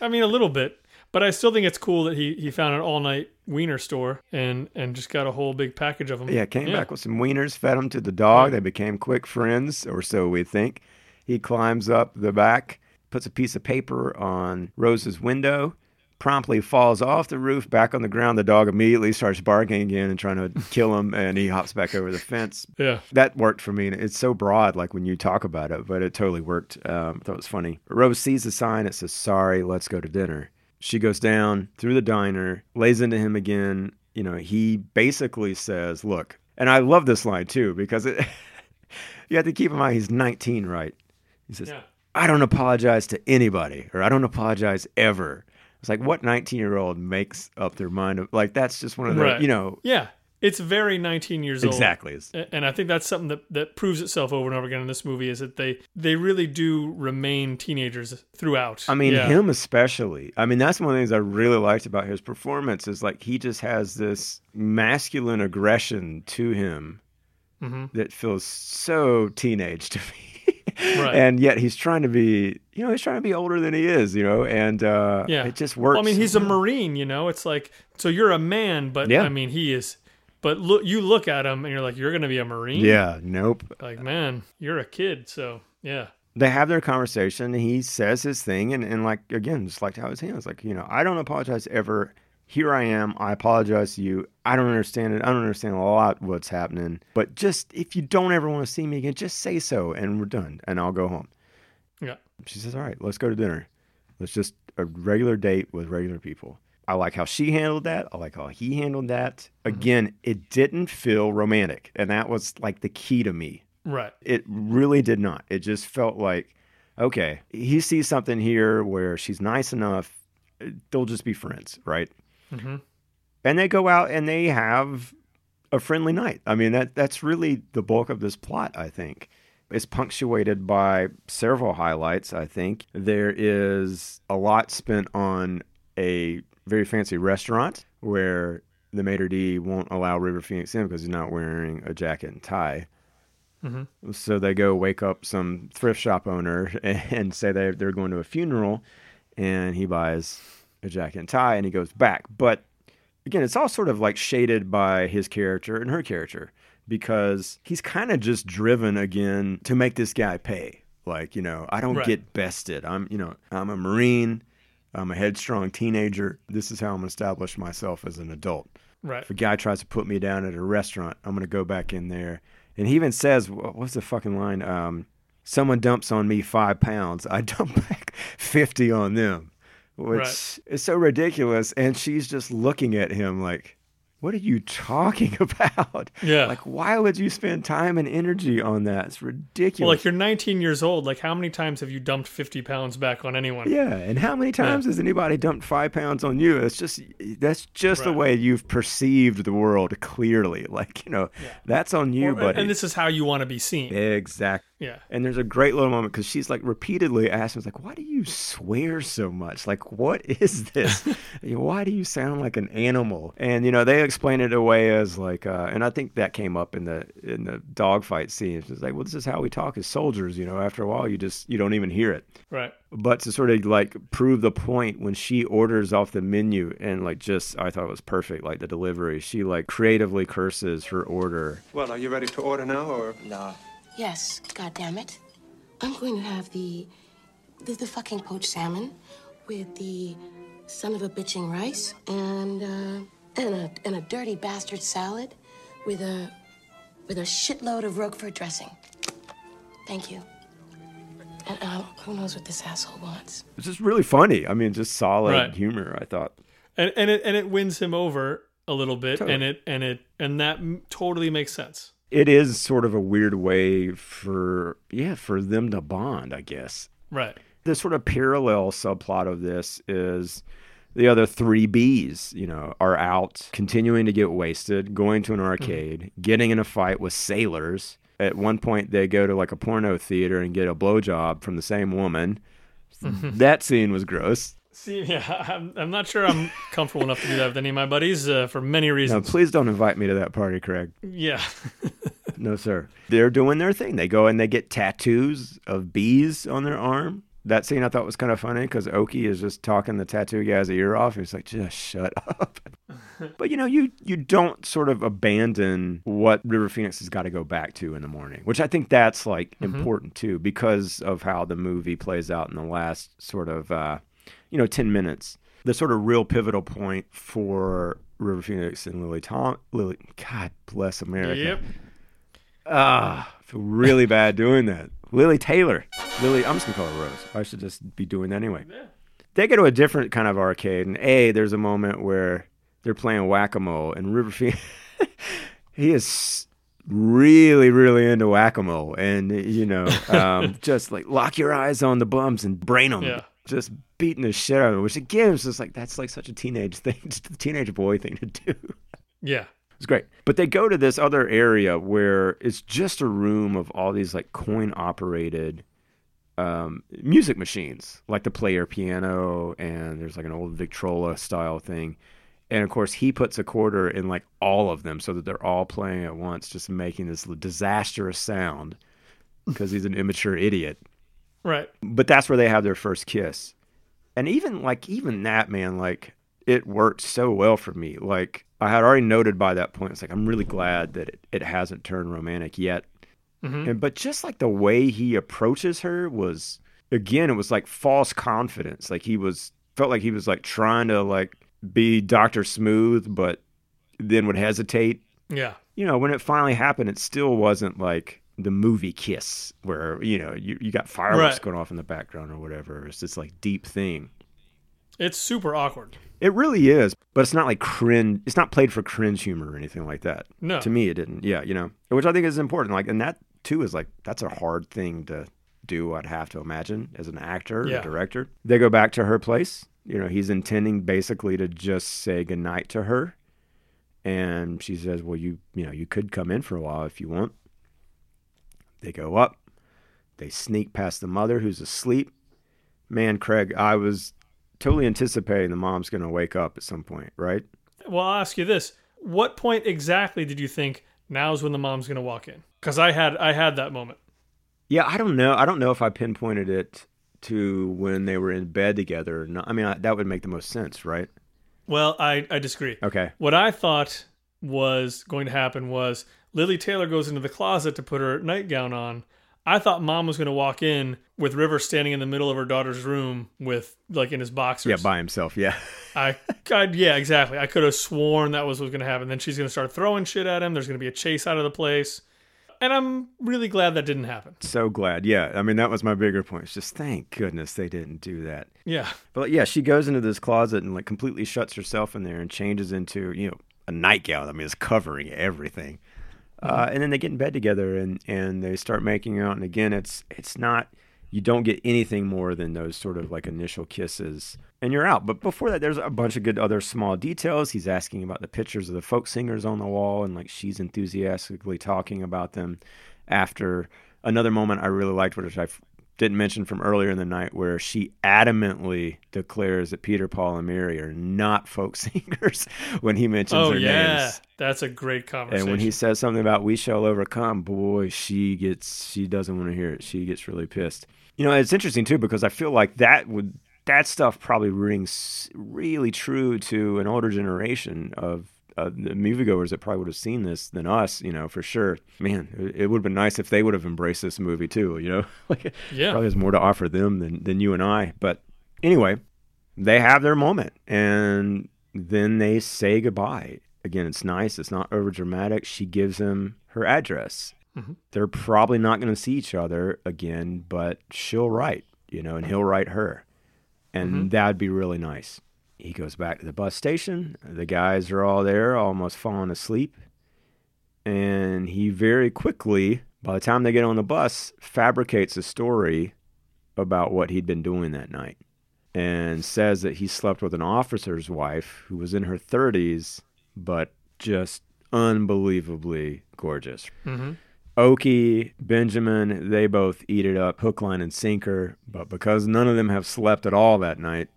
I mean a little bit. But I still think it's cool that he, he found an all night wiener store and, and just got a whole big package of them. Yeah, came back with some wieners, fed them to the dog. They became quick friends, or so we think. He climbs up the back, puts a piece of paper on Rose's window, promptly falls off the roof back on the ground. The dog immediately starts barking again and trying to [LAUGHS] kill him, and he hops back over the fence. Yeah. That worked for me. and It's so broad, like when you talk about it, but it totally worked. Um, I thought it was funny. Rose sees the sign. It says, Sorry, let's go to dinner. She goes down through the diner, lays into him again. You know, he basically says, Look, and I love this line too because it, [LAUGHS] you have to keep in mind he's 19, right? He says, Yeah. I don't apologize to anybody or I don't apologize ever. It's like what 19 year old makes up their mind of like that's just one of the Right. you know Yeah. It's very 19 years old. exactly And I think that's something that, that proves itself over and over again in this movie is that they they really do remain teenagers throughout. I mean, Yeah. him especially. I mean, that's one of the things I really liked about his performance is like he just has this masculine aggression to him Mhm. that feels so teenage to me. Right. And yet he's trying to be, you know, he's trying to be older than he is, you know, and uh, Yeah. it just works. Well, I mean, he's a Marine, you know. It's like so you're a man, but Yeah. I mean, he is. But look, you look at him and you're like, you're going to be a Marine. yeah, nope. Like, man, you're a kid. So yeah. they have their conversation. He says his thing, and, and like again, just like how his hands, like you know, I don't apologize ever. Here I am. I apologize to you. I don't understand it. I don't understand a lot what's happening. But just if you don't ever want to see me again, just say so, and we're done, and I'll go home. Yeah. She says, "All right, let's go to dinner. Let's just a regular date with regular people." I like how she handled that. I like how he handled that. Mm-hmm. Again, it didn't feel romantic, and that was like the key to me. Right. It really did not. It just felt like, okay, he sees something here where she's nice enough, they'll just be friends, right? Hmm And they go out and they have a friendly night. I mean, that that's really the bulk of this plot, I think. It's punctuated by several highlights, I think. There is a lot spent on a very fancy restaurant where the maitre d' won't allow River Phoenix in because he's not wearing a jacket and tie. Mhm. So they go wake up some thrift shop owner [LAUGHS] and say they they're going to a funeral, and he buys a jacket and tie, and he goes back. But again, it's all sort of like shaded by his character and her character because he's kind of just driven again to make this guy pay. Like, you know, I don't Right. get bested. I'm, you know, I'm a Marine. I'm a headstrong teenager. This is how I'm going to establish myself as an adult. Right. If a guy tries to put me down at a restaurant, I'm going to go back in there. And he even says, what's the fucking line? Um, Someone dumps on me five pounds. I [LAUGHS] dump back 50 on them, which Right. is so ridiculous. And she's just looking at him like, what are you talking [LAUGHS] about? Yeah. Like, why would you spend time and energy on that? It's ridiculous. Well, like you're 19 years old. Like, how many times have you dumped 50 pounds back on anyone? Yeah, and how many times has anybody dumped five pounds on you? It's just that's just the way you've perceived the world clearly. Like you know, that's on you, Or- buddy. and this is how you want to be seen. exactly. Yeah. And there's a great little moment because she's like repeatedly asking, like, why do you swear so much? Like, what [LAUGHS] is this? why do you sound like an animal? And you know, they explain it away as like, uh, and I think that came up in the in the dogfight scenes. It's like, well, this is how we talk as soldiers. You know, after a while, you just you don't even hear it Right. but to sort of like prove the point when she orders off the menu and like just I thought it was perfect like the delivery she like creatively curses her order Well, are you ready to order now, or? No. Yes, God damn it. I'm going to have the, the the fucking poached salmon with the son of a bitching rice and uh, and a and a dirty bastard salad with a with a shitload of Roquefort dressing. Thank you. And uh, who knows what this asshole wants? it's just really funny I mean just solid Right. humor I thought And and it and it wins him over a little bit, Totally. and it and it and that totally makes sense. It is sort of a weird way for yeah for them to bond I guess Right. the sort of parallel subplot of this is the other three B's, you know, are out continuing to get wasted, going to an mm-hmm. arcade, getting in a fight with sailors. At one point, they go to like a porno theater and get a blowjob from the same woman. Mm-hmm. that scene was gross. See, [LAUGHS] yeah, I'm, I'm not sure I'm comfortable enough to do that with any of my buddies uh, for many reasons. No, please don't invite me to that party, Craig. Yeah. [LAUGHS] No, sir. They're doing their thing. They go and they get tattoos of bees on their arm. That scene I thought was kind of funny because Oki is just talking the tattoo guy's ear off. He's like, just shut [LAUGHS] up. but you know, you you don't sort of abandon what River Phoenix has got to go back to in the morning, which I think that's like important too because of how the movie plays out in the last sort of uh, you know ten minutes. The sort of real pivotal point for River Phoenix and Lily Tom Lily. God bless America. yep. Ah, I feel really bad doing that. Lili Taylor. Lily, I'm just gonna call her Rose. I should just be doing that anyway. They go to a different kind of arcade, and A, there's a moment where they're playing whack a mole, and River Phoenix, [LAUGHS] he is really, really into whack a mole, and you know, um, [LAUGHS] just like lock your eyes on the bums and brain them. Yeah. Just beating the shit out of them, which again is just like that's like such a teenage [LAUGHS] thing, just a teenage boy thing to do. Yeah. It's great. But they go to this other area where it's just a room of all these like coin operated um, music machines, like the player piano, and there's like an old Victrola style thing. And of course, he puts a quarter in like all of them so that they're all playing at once, just making this disastrous sound because he's an immature idiot. Right. But that's where they have their first kiss. And even like even that man, like it worked so well for me. Like I had already noted by that point, it's like I'm really glad that it, it hasn't turned romantic yet. Mm-hmm. And but just like the way he approaches her was again, it was like false confidence. Like he was felt like he was like trying to like be Doctor Smooth, but then would hesitate Yeah. you know, when it finally happened, it still wasn't like the movie kiss where, you know, you, you got fireworks Right. going off in the background or whatever. It's this like deep thing. It's super awkward. It really is, but it's not like cringe. It's not played for cringe humor or anything like that. No. To me, it didn't. Yeah, you know, which I think is important. Like, and that too is like, that's a hard thing to do, I'd have to imagine, as an actor Yeah. or director. They go back to her place. You know, he's intending basically to just say goodnight to her. And she says, Well, you, you know, you could come in for a while if you want. They go up. They sneak past the mother who's asleep. Man, Craig, I was totally anticipating the mom's going to wake up at some point, right? Well, I'll ask you this: What point exactly did you think now's when the mom's going to walk in? Because I had I had that moment. Yeah, I don't know. I don't know if I pinpointed it to when they were in bed together. or not. I mean, I, that would make the most sense, right? Well, I I disagree. Okay. What I thought was going to happen was Lili Taylor goes into the closet to put her nightgown on. I thought mom was going to walk in with River standing in the middle of her daughter's room with like in his boxers. Yeah, by himself. Yeah. [LAUGHS] I, I yeah, exactly. I could have sworn that was what was going to happen. Then she's going to start throwing shit at him. There's going to be a chase out of the place. And I'm really glad that didn't happen. so glad. Yeah. I mean, that was my bigger point. It's just thank goodness they didn't do that. Yeah. But yeah, she goes into this closet and like completely shuts herself in there and changes into, you know, a nightgown. I mean, it's covering everything. Uh, and then they get in bed together and, and they start making out. And again, it's it's not you don't get anything more than those sort of like initial kisses, and you're out. But before that, there's a bunch of good other small details. He's asking about the pictures of the folk singers on the wall, and like she's enthusiastically talking about them. After another moment I really liked, which I didn't mention from earlier in the night, where she adamantly declares that Peter, Paul, and Mary are not folk [LAUGHS] singers when he mentions Oh their yeah, names. that's a great conversation. And when he says something about "we shall overcome," boy, she gets she doesn't want to hear it. She gets really pissed. You know, it's interesting too because I feel like that would that stuff probably rings really true to an older generation of uh, the moviegoers that probably would have seen this than us. You know, for sure. Man, it, it would have been nice if they would have embraced this movie too. You know, [LAUGHS] like Yeah. probably has more to offer them than than you and I. But anyway, they have their moment and then they say goodbye. Again, it's nice. It's not over dramatic. She gives him her address. They're probably not going to see each other again, but she'll write, you know, and he'll write her. And that'd be really nice. He goes back to the bus station. The guys are all there, almost falling asleep. And he very quickly, by the time they get on the bus, fabricates a story about what he'd been doing that night and says that he slept with an officer's wife who was in her 30s, but just unbelievably gorgeous. Mm-hmm. Oki, Benjamin, they both eat it up hook, line, and sinker. But because none of them have slept at all that night,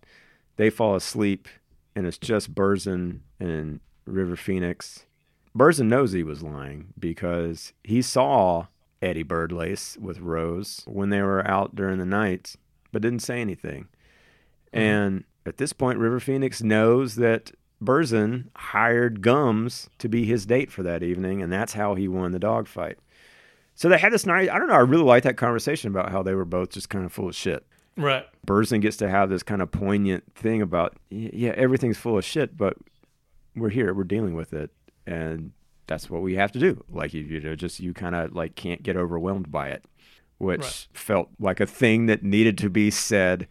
They fall asleep, and it's just Berzin and River Phoenix. Berzin knows he was lying because he saw Eddie Birdlace with Rose when they were out during the night, but didn't say anything. Mm-hmm. And at this point, River Phoenix knows that Berzin hired Gums to be his date for that evening, and that's how he won the dogfight. So they had this nice, I don't know, I really like that conversation about how they were both just kind of full of shit. Right. Berzin gets to have this kind of poignant thing about, yeah, everything's full of shit, but we're here, we're dealing with it, and that's what we have to do. Like you, you know, just you kind of like can't get overwhelmed by it, which Right. felt like a thing that needed to be said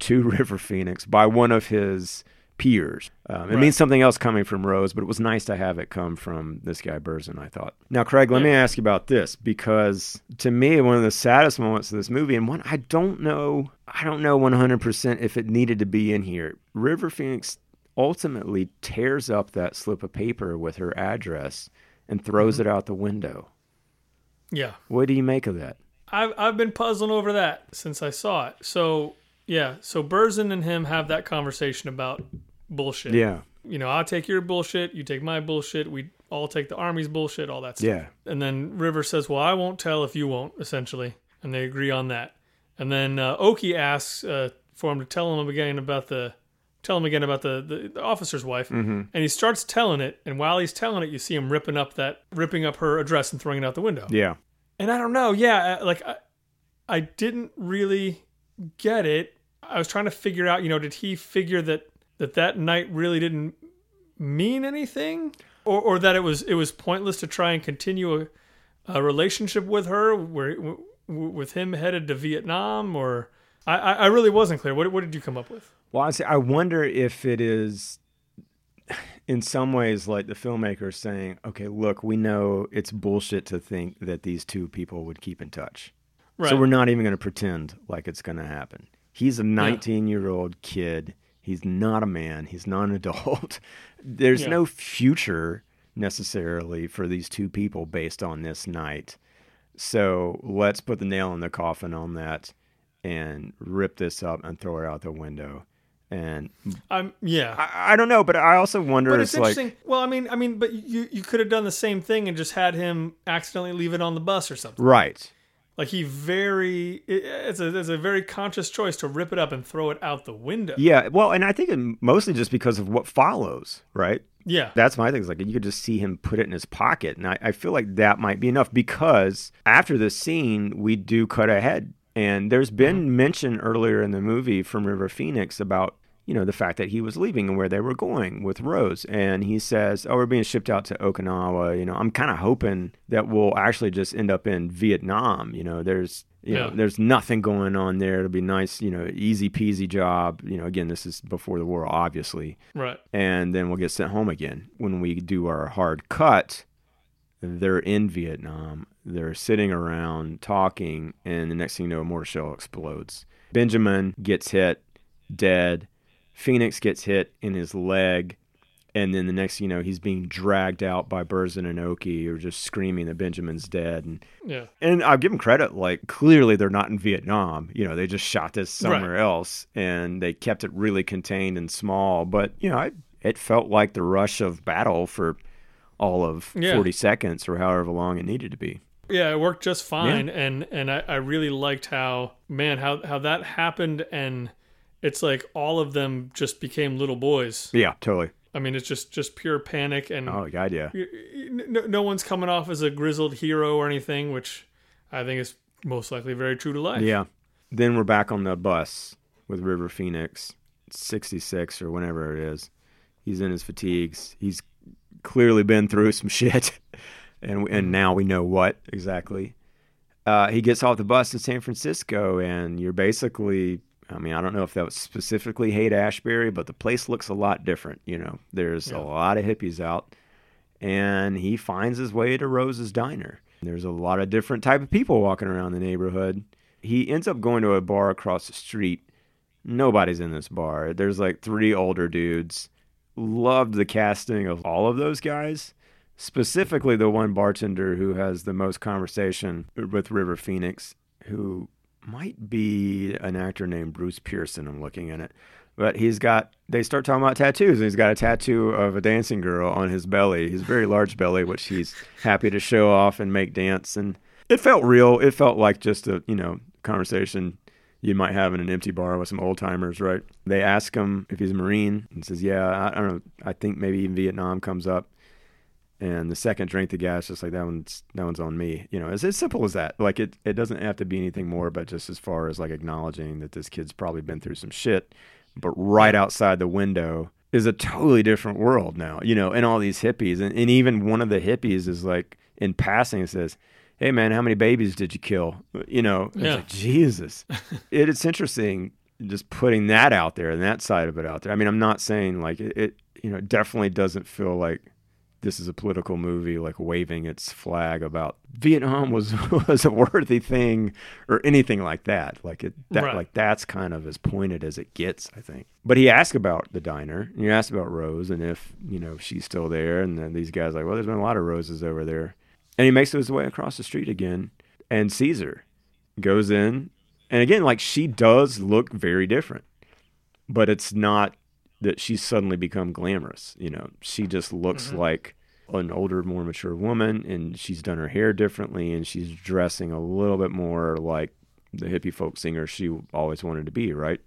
to [LAUGHS] River Phoenix by one of his peers. Um, it Right. means something else coming from Rose, but it was nice to have it come from this guy Berzin. I thought. Now, Craig, let me ask you about this because to me, one of the saddest moments of this movie, and one I don't know, I don't know 100% if it needed to be in here. River Phoenix ultimately tears up that slip of paper with her address and throws it out the window. Yeah. What do you make of that? I've I've been puzzling over that since I saw it. So yeah, so Berzin and him have that conversation about bullshit. Yeah. You know, I'll take your bullshit, you take my bullshit, we all take the army's bullshit, all that stuff. Yeah. And then River says, "Well, I won't tell if you won't," essentially, and they agree on that. And then uh, Oki asks uh, for him to tell him again about the tell him again about the, the, the officer's wife, Mm-hmm. and he starts telling it. And while he's telling it, you see him ripping up that ripping up her address and throwing it out the window. Yeah. And I don't know, yeah, uh, like I, I didn't really get it. I was trying to figure out, you know, did he figure that that that night really didn't mean anything, or or that it was it was pointless to try and continue a, a relationship with her, where with him headed to Vietnam, or I I really wasn't clear. What what did you come up with? Well, I, I wonder if it is, in some ways, like the filmmaker saying, "Okay, look, we know it's bullshit to think that these two people would keep in touch, Right. so we're not even going to pretend like it's going to happen." He's a 19-year-old kid. He's not a man. He's not an [LAUGHS] adult. There's Yeah. no future necessarily for these two people based on this night. So let's put the nail in the coffin on that and rip this up and throw it out the window. And I'm yeah. I, I don't know, but I also wonder. but it's, it's like, interesting. well, I mean, I mean, but you you could have done the same thing and just had him accidentally leave it on the bus or something. right? Like he very, it's a it's a very conscious choice to rip it up and throw it out the window. Yeah. Well, and I think it mostly just because of what follows, right? Yeah, That's my thing. Is like you could just see him put it in his pocket, and I, I feel like that might be enough because after the scene, we do cut ahead, and there's been mm-hmm. mention earlier in the movie from River Phoenix about you know the fact that he was leaving and where they were going with Rose, and he says, "Oh, we're being shipped out to Okinawa." You know, I'm kind of hoping that we'll actually just end up in Vietnam. You know, there's you know, there's nothing going on there. It'll be nice, you know, easy peasy job. You know, again, this is before the war, obviously right. and then we'll get sent home again. When we do our hard cut, they're in Vietnam. They're sitting around talking, and the next thing you know, a mortar shell explodes. Benjamin gets hit, dead. Phoenix gets hit in his leg, and then the next you know, he's being dragged out by Berzin and Oki, or just screaming that Benjamin's dead. And Yeah, and I'll give him credit. Like clearly, they're not in Vietnam. You know, they just shot this somewhere else, and they kept it really contained and small. But you know, I, it felt like the rush of battle for all of Yeah. forty seconds or however long it needed to be. yeah, it worked just fine, and and I, I really liked how man how how that happened, and it's like all of them just became little boys. Yeah, totally. I mean, it's just just pure panic, and Oh, God, yeah. no, no one's coming off as a grizzled hero or anything, which I think is most likely very true to life. Yeah. Then we're back on the bus with River Phoenix, 66 or whenever it is. He's in his fatigues. He's clearly been through [LAUGHS] some shit. And, and now we know what exactly. Uh, he gets off the bus in San Francisco, and you're basically, I mean, I don't know if that was specifically Haight Ashbury, but the place looks a lot different. You know, there's Yeah. a lot of hippies out, and he finds his way to Rose's Diner. There's a lot of different type of people walking around the neighborhood. He ends up going to a bar across the street. Nobody's in this bar. There's like three older dudes. Loved the casting of all of those guys. Specifically, the one bartender who has the most conversation with River Phoenix, who might be an actor named Bruce Pearson. I'm looking at it, But he's got. They start talking about tattoos, and he's got a tattoo of a dancing girl on his belly. His very large belly, which he's happy to show off and make dance. And it felt real. It felt like just a you know conversation you might have in an empty bar with some old timers, right? They ask him if he's a Marine and says, "Yeah, I, I don't know. I think maybe even Vietnam comes up." And the second drink, the guy's just like that one's that one's on me. You know, it's as simple as that. Like it, it doesn't have to be anything more, but just as far as like acknowledging that this kid's probably been through some shit. But right outside the window is a totally different world now. You know, and all these hippies, and, and even one of the hippies is like in passing says, "Hey man, how many babies did you kill?" You know, it's Yeah. like Jesus. [LAUGHS] it, it's interesting just putting that out there and that side of it out there. I mean, I'm not saying like it, it you know, it definitely doesn't feel like this is a political movie like waving its flag about Vietnam was [LAUGHS] was a worthy thing or anything like that. Like it that Right. like that's kind of as pointed as it gets, I think. But he asked about the diner. And he asked about Rose and if, you know, she's still there and then these guys like, well, there's been a lot of roses over there. And he makes his way across the street again and sees her. Goes in and again, like she does look very different. But it's not that she's suddenly become glamorous. You know, she just looks like an older, more mature woman, and she's done her hair differently, and she's dressing a little bit more like the hippie folk singer she always wanted to be. Right?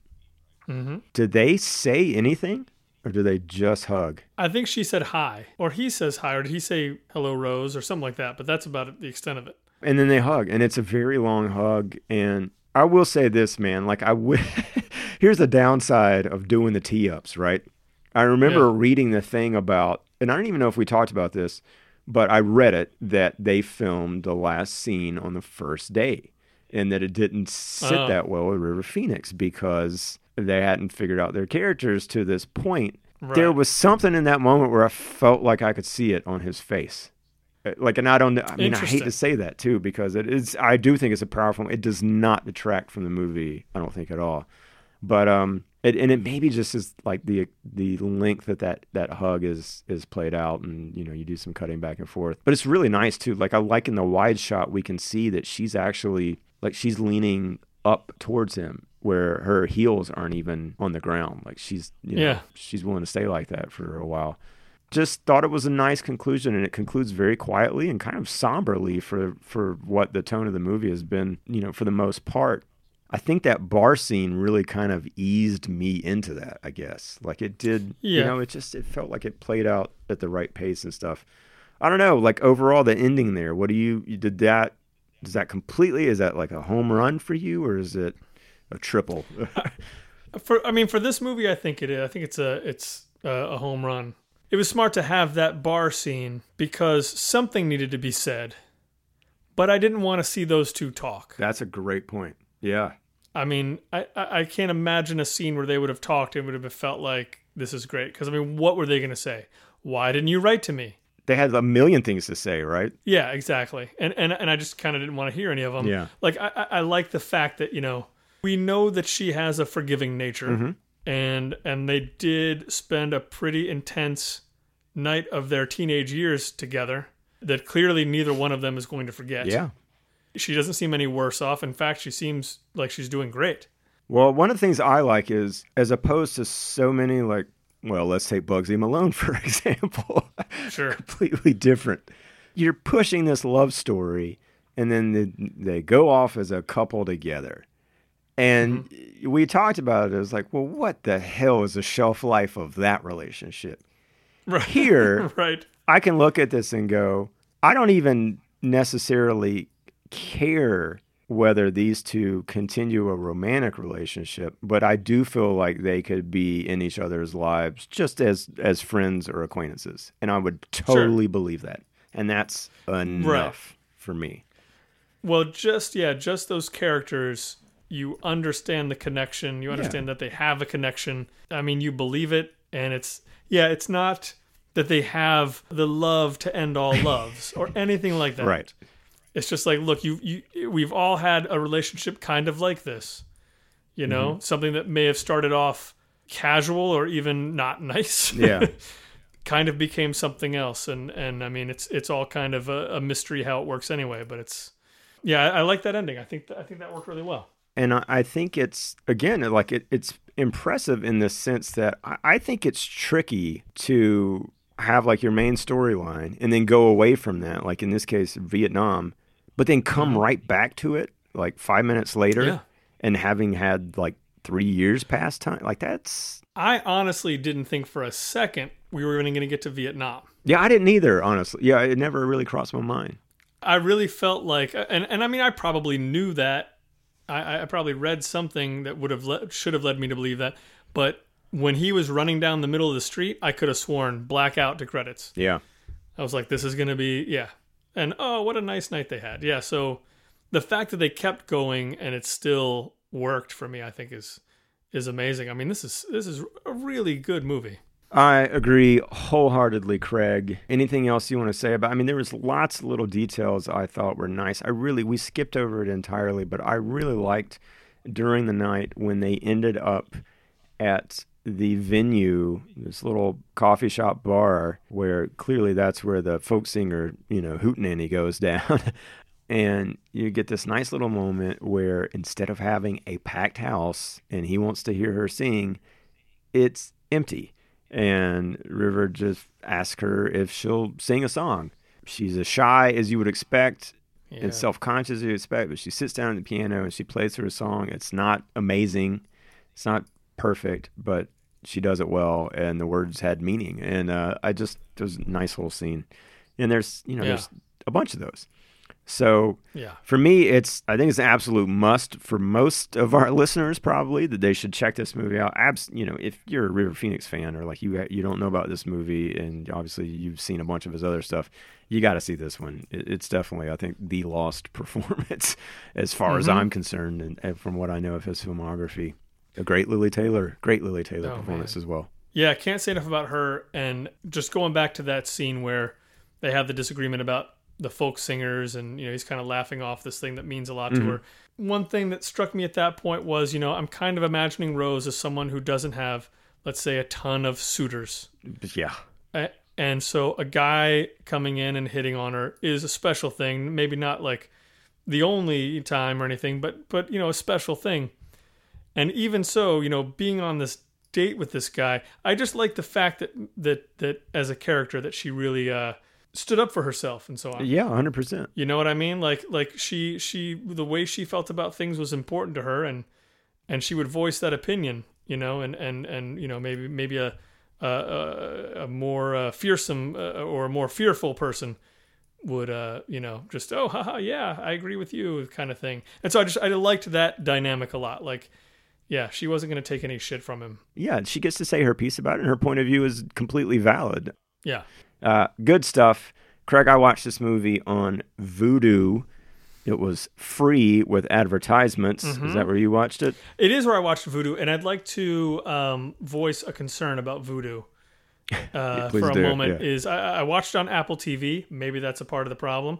Mm-hmm. Did they say anything, or do they just hug? I think she said hi, or he says hi, or did he say hello, Rose, or something like that? But that's about the extent of it. and then they hug and it's a very long hug and i will say this man like i would [LAUGHS] here's the downside of doing the tee-ups right i remember Yeah. reading the thing about and i don't even know if we talked about this but i read it that they filmed the last scene on the first day and that it didn't sit Oh. that well with river phoenix because they hadn't figured out their characters to this point there was something in that moment where i felt like i could see it on his face like and i don't know, i mean i hate to say that too because it is i do think it's a powerful it does not detract from the movie i don't think at all. But um it, and it maybe just is like the the length that, that that hug is is played out and you know you do some cutting back and forth. But it's really nice too. Like i like in the wide shot we can see that she's actually like she's leaning up towards him where her heels aren't even on the ground. Like she's you know, Yeah. she's willing to stay like that for a while just thought it was a nice conclusion and it concludes very quietly and kind of somberly for for what the tone of the movie has been you know for the most part i think that bar scene really kind of eased me into that i guess like it did you know it just it felt like it played out at the right pace and stuff i don't know like overall the ending there what do you, you did that does that completely is that like a home run for you or is it a triple [LAUGHS] For I mean, for this movie, I think it is. I think it's a it's a, a home run. It was smart to have that bar scene because something needed to be said, but I didn't want to see those two talk. that's a great point yeah I mean, I, I can't imagine a scene where they would have talked and would have felt like this is great. Because I mean, what were they going to say? Why didn't you write to me? they had a million things to say right Yeah, exactly. And and and I just kind of didn't want to hear any of them. Yeah. Like I I I like the fact that you know we know that she has a forgiving nature, Mm-hmm. And and they did spend a pretty intense night of their teenage years together that clearly neither one of them is going to forget. yeah She doesn't seem any worse off. In fact, she seems like she's doing great. Well, one of the things I like is, as opposed to so many, like, well, let's take Bugsy Malone, [LAUGHS] for example. Sure. Completely different. You're pushing this love story, and then they, they go off as a couple together. And mm-hmm. we talked about it It was like, well, what the hell is the shelf life of that relationship? Right. Here, [LAUGHS] right. I can look at this and go, I don't even necessarily care whether these two continue a romantic relationship, but I do feel like they could be in each other's lives just as as friends or acquaintances. And I would totally believe that. And that's enough for me. Well, just yeah, just those characters. You understand the connection. You understand that they have a connection. I mean, you believe it, and it's yeah, it's not that they have the love to end all [LAUGHS] loves or anything like that. Right. It's just like, look, you you we've all had a relationship kind of like this. You know, Mm-hmm. something that may have started off casual or even not [LAUGHS] nice. Yeah. kind of became something else and and I mean it's it's all kind of a, a mystery how it works anyway but it's yeah I, I like that ending I think th- I think that worked really well and I, I think it's again like it, it's impressive in the sense that I, I think it's tricky to have like your main storyline and then go away from that, like in this case, Vietnam, but then come right back to it like five minutes later Mm-hmm. Yeah. and having had like three years past time. Like that's, I honestly didn't think for a second we were even going to get to Vietnam. yeah, I didn't either, honestly. Yeah, it never really crossed my mind. I really felt like, and and I mean, I probably knew that. I, I probably read something that would have le- should have led me to believe that. But when he was running down the middle of the street, I could have sworn blackout to credits. Yeah. I was like, this is gonna be yeah. And oh, what a nice night they had. Yeah. So the fact that they kept going and it still worked for me, I think is is amazing. I mean, this is this is a really good movie. I agree wholeheartedly, Craig. Anything else you want to say about? I mean, there was lots of little details I thought were nice. I really we skipped over it entirely, but I really liked during the night when they ended up at the venue, this little coffee shop bar, where clearly that's where the folk singer, you know, hootenanny goes [LAUGHS] down. and you get this nice little moment where instead of having a packed house and he wants to hear her sing, it's empty. And River just asks her if she'll sing a song. She's as shy as you would expect Yeah. and self conscious as you expect, but she sits down at the piano and she plays her a song. It's not amazing, it's not perfect, but she does it well, and the words had meaning. And uh, I just, it was a nice little scene. And there's, you know, Yeah. there's a bunch of those. So Yeah. for me, it's I think it's an absolute must for most of our [LAUGHS] listeners probably that they should check this movie out. Abs, you know, if you're a River Phoenix fan or like you you don't know about this movie and obviously you've seen a bunch of his other stuff, you got to see this one. It, it's definitely I think the lost [LAUGHS] performance as far as mm-hmm. I'm concerned and, and from what I know of his filmography. A great Lili Taylor, great Lili Taylor Oh, performance as well. Yeah, I can't say enough about her. And just going back to that scene where they have the disagreement about the folk singers, and you know he's kind of laughing off this thing that means a lot to her. One thing that struck me at that point was, you know, I'm kind of imagining Rose as someone who doesn't have, let's say, a ton of suitors. Yeah, And so a guy coming in and hitting on her is a special thing. Maybe not like the only time or anything, but but you know, a special thing. And even so, you know, being on this date with this guy, I just like the fact that that that as a character that she really uh stood up for herself and so on. yeah, hundred percent. You know what I mean? Like like she she the way she felt about things was important to her and and she would voice that opinion, you know, and and and you know maybe maybe a a, a, a more uh, fearsome uh, or a more fearful person would uh you know just oh haha yeah I agree with you kind of thing. And so I just I liked that dynamic a lot. Like yeah, she wasn't going to take any shit from him. Yeah, she gets to say her piece about it, and her point of view is completely valid. Yeah. Uh, good stuff. Craig, I watched this movie on Vudu. It was free with advertisements. Mm-hmm. Is that where you watched it? It is where I watched Vudu, and I'd like to um, voice a concern about Vudu uh, [LAUGHS] for a do, moment. yeah. Is I, I watched on Apple TV. Maybe that's a part of the problem.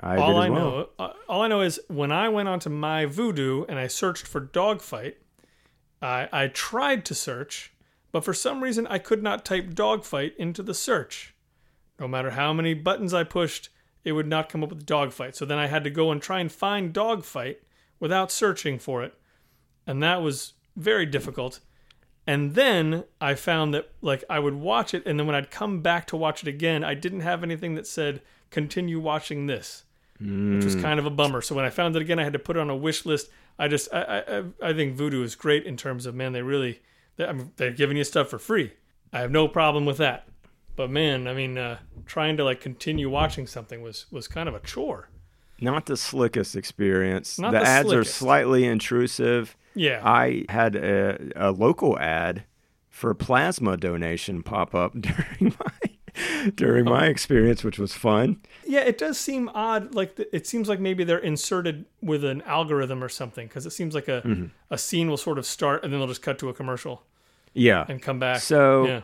I all did as I well. know, uh, all I know is when I went onto my Vudu and I searched for dogfight, I I tried to search, but for some reason I could not type dogfight into the search. No matter how many buttons I pushed, it would not come up with dogfight. So then I had to go and try and find dogfight without searching for it. And that was very difficult. And then I found that like I would watch it and then when I'd come back to watch it again, I didn't have anything that said continue watching this. Which was hmm. kind of a bummer. So when I found it again, I had to put it on a wish list. I just I I, I think Vudu is great in terms of man, they really they, I mean, they're giving you stuff for free. I have no problem with that. But man, I mean, uh, trying to like continue watching something was was kind of a chore. Not the slickest experience. Not the, the ads slickest. are slightly intrusive. Yeah. I had a, a local ad for plasma donation pop up [LAUGHS] during my during Oh. my experience, which was fun. Yeah, it does seem odd. Like it seems like maybe they're inserted with an algorithm or something because it seems like a Mm-hmm. a scene will sort of start and then they'll just cut to a commercial Yeah. and come back. So yeah,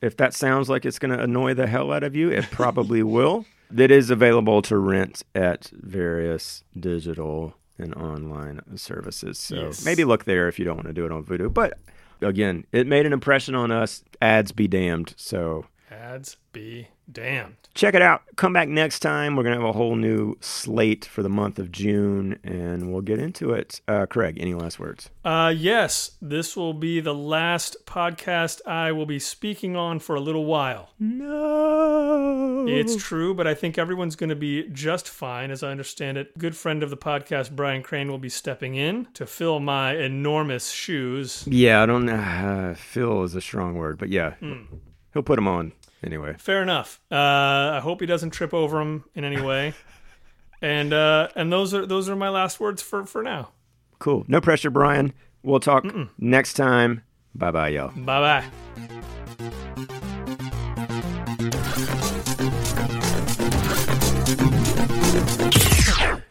if that sounds like it's going to annoy the hell out of you, it probably [LAUGHS] will. That is available to rent at various digital and online services. So Yes. maybe look there if you don't want to do it on Vudu. But again, it made an impression on us. Ads be damned. So Ads be damned. Check it out. Come back next time. We're going to have a whole new slate for the month of June, and we'll get into it. Uh, Craig, any last words? Uh, yes, this will be the last podcast I will be speaking on for a little while. No. It's true, but I think everyone's going to be just fine, as I understand it. Good friend of the podcast, Brian Crane, will be stepping in to fill my enormous shoes. Yeah, I don't know. Uh, [SIGHS] fill is a strong word, but yeah, he'll put them on anyway. Fair enough. Uh, I hope he doesn't trip over them in any way. [LAUGHS] and uh, and those are those are my last words for for now. Cool. No pressure, Brian. We'll talk next time. Bye bye, y'all. Bye bye.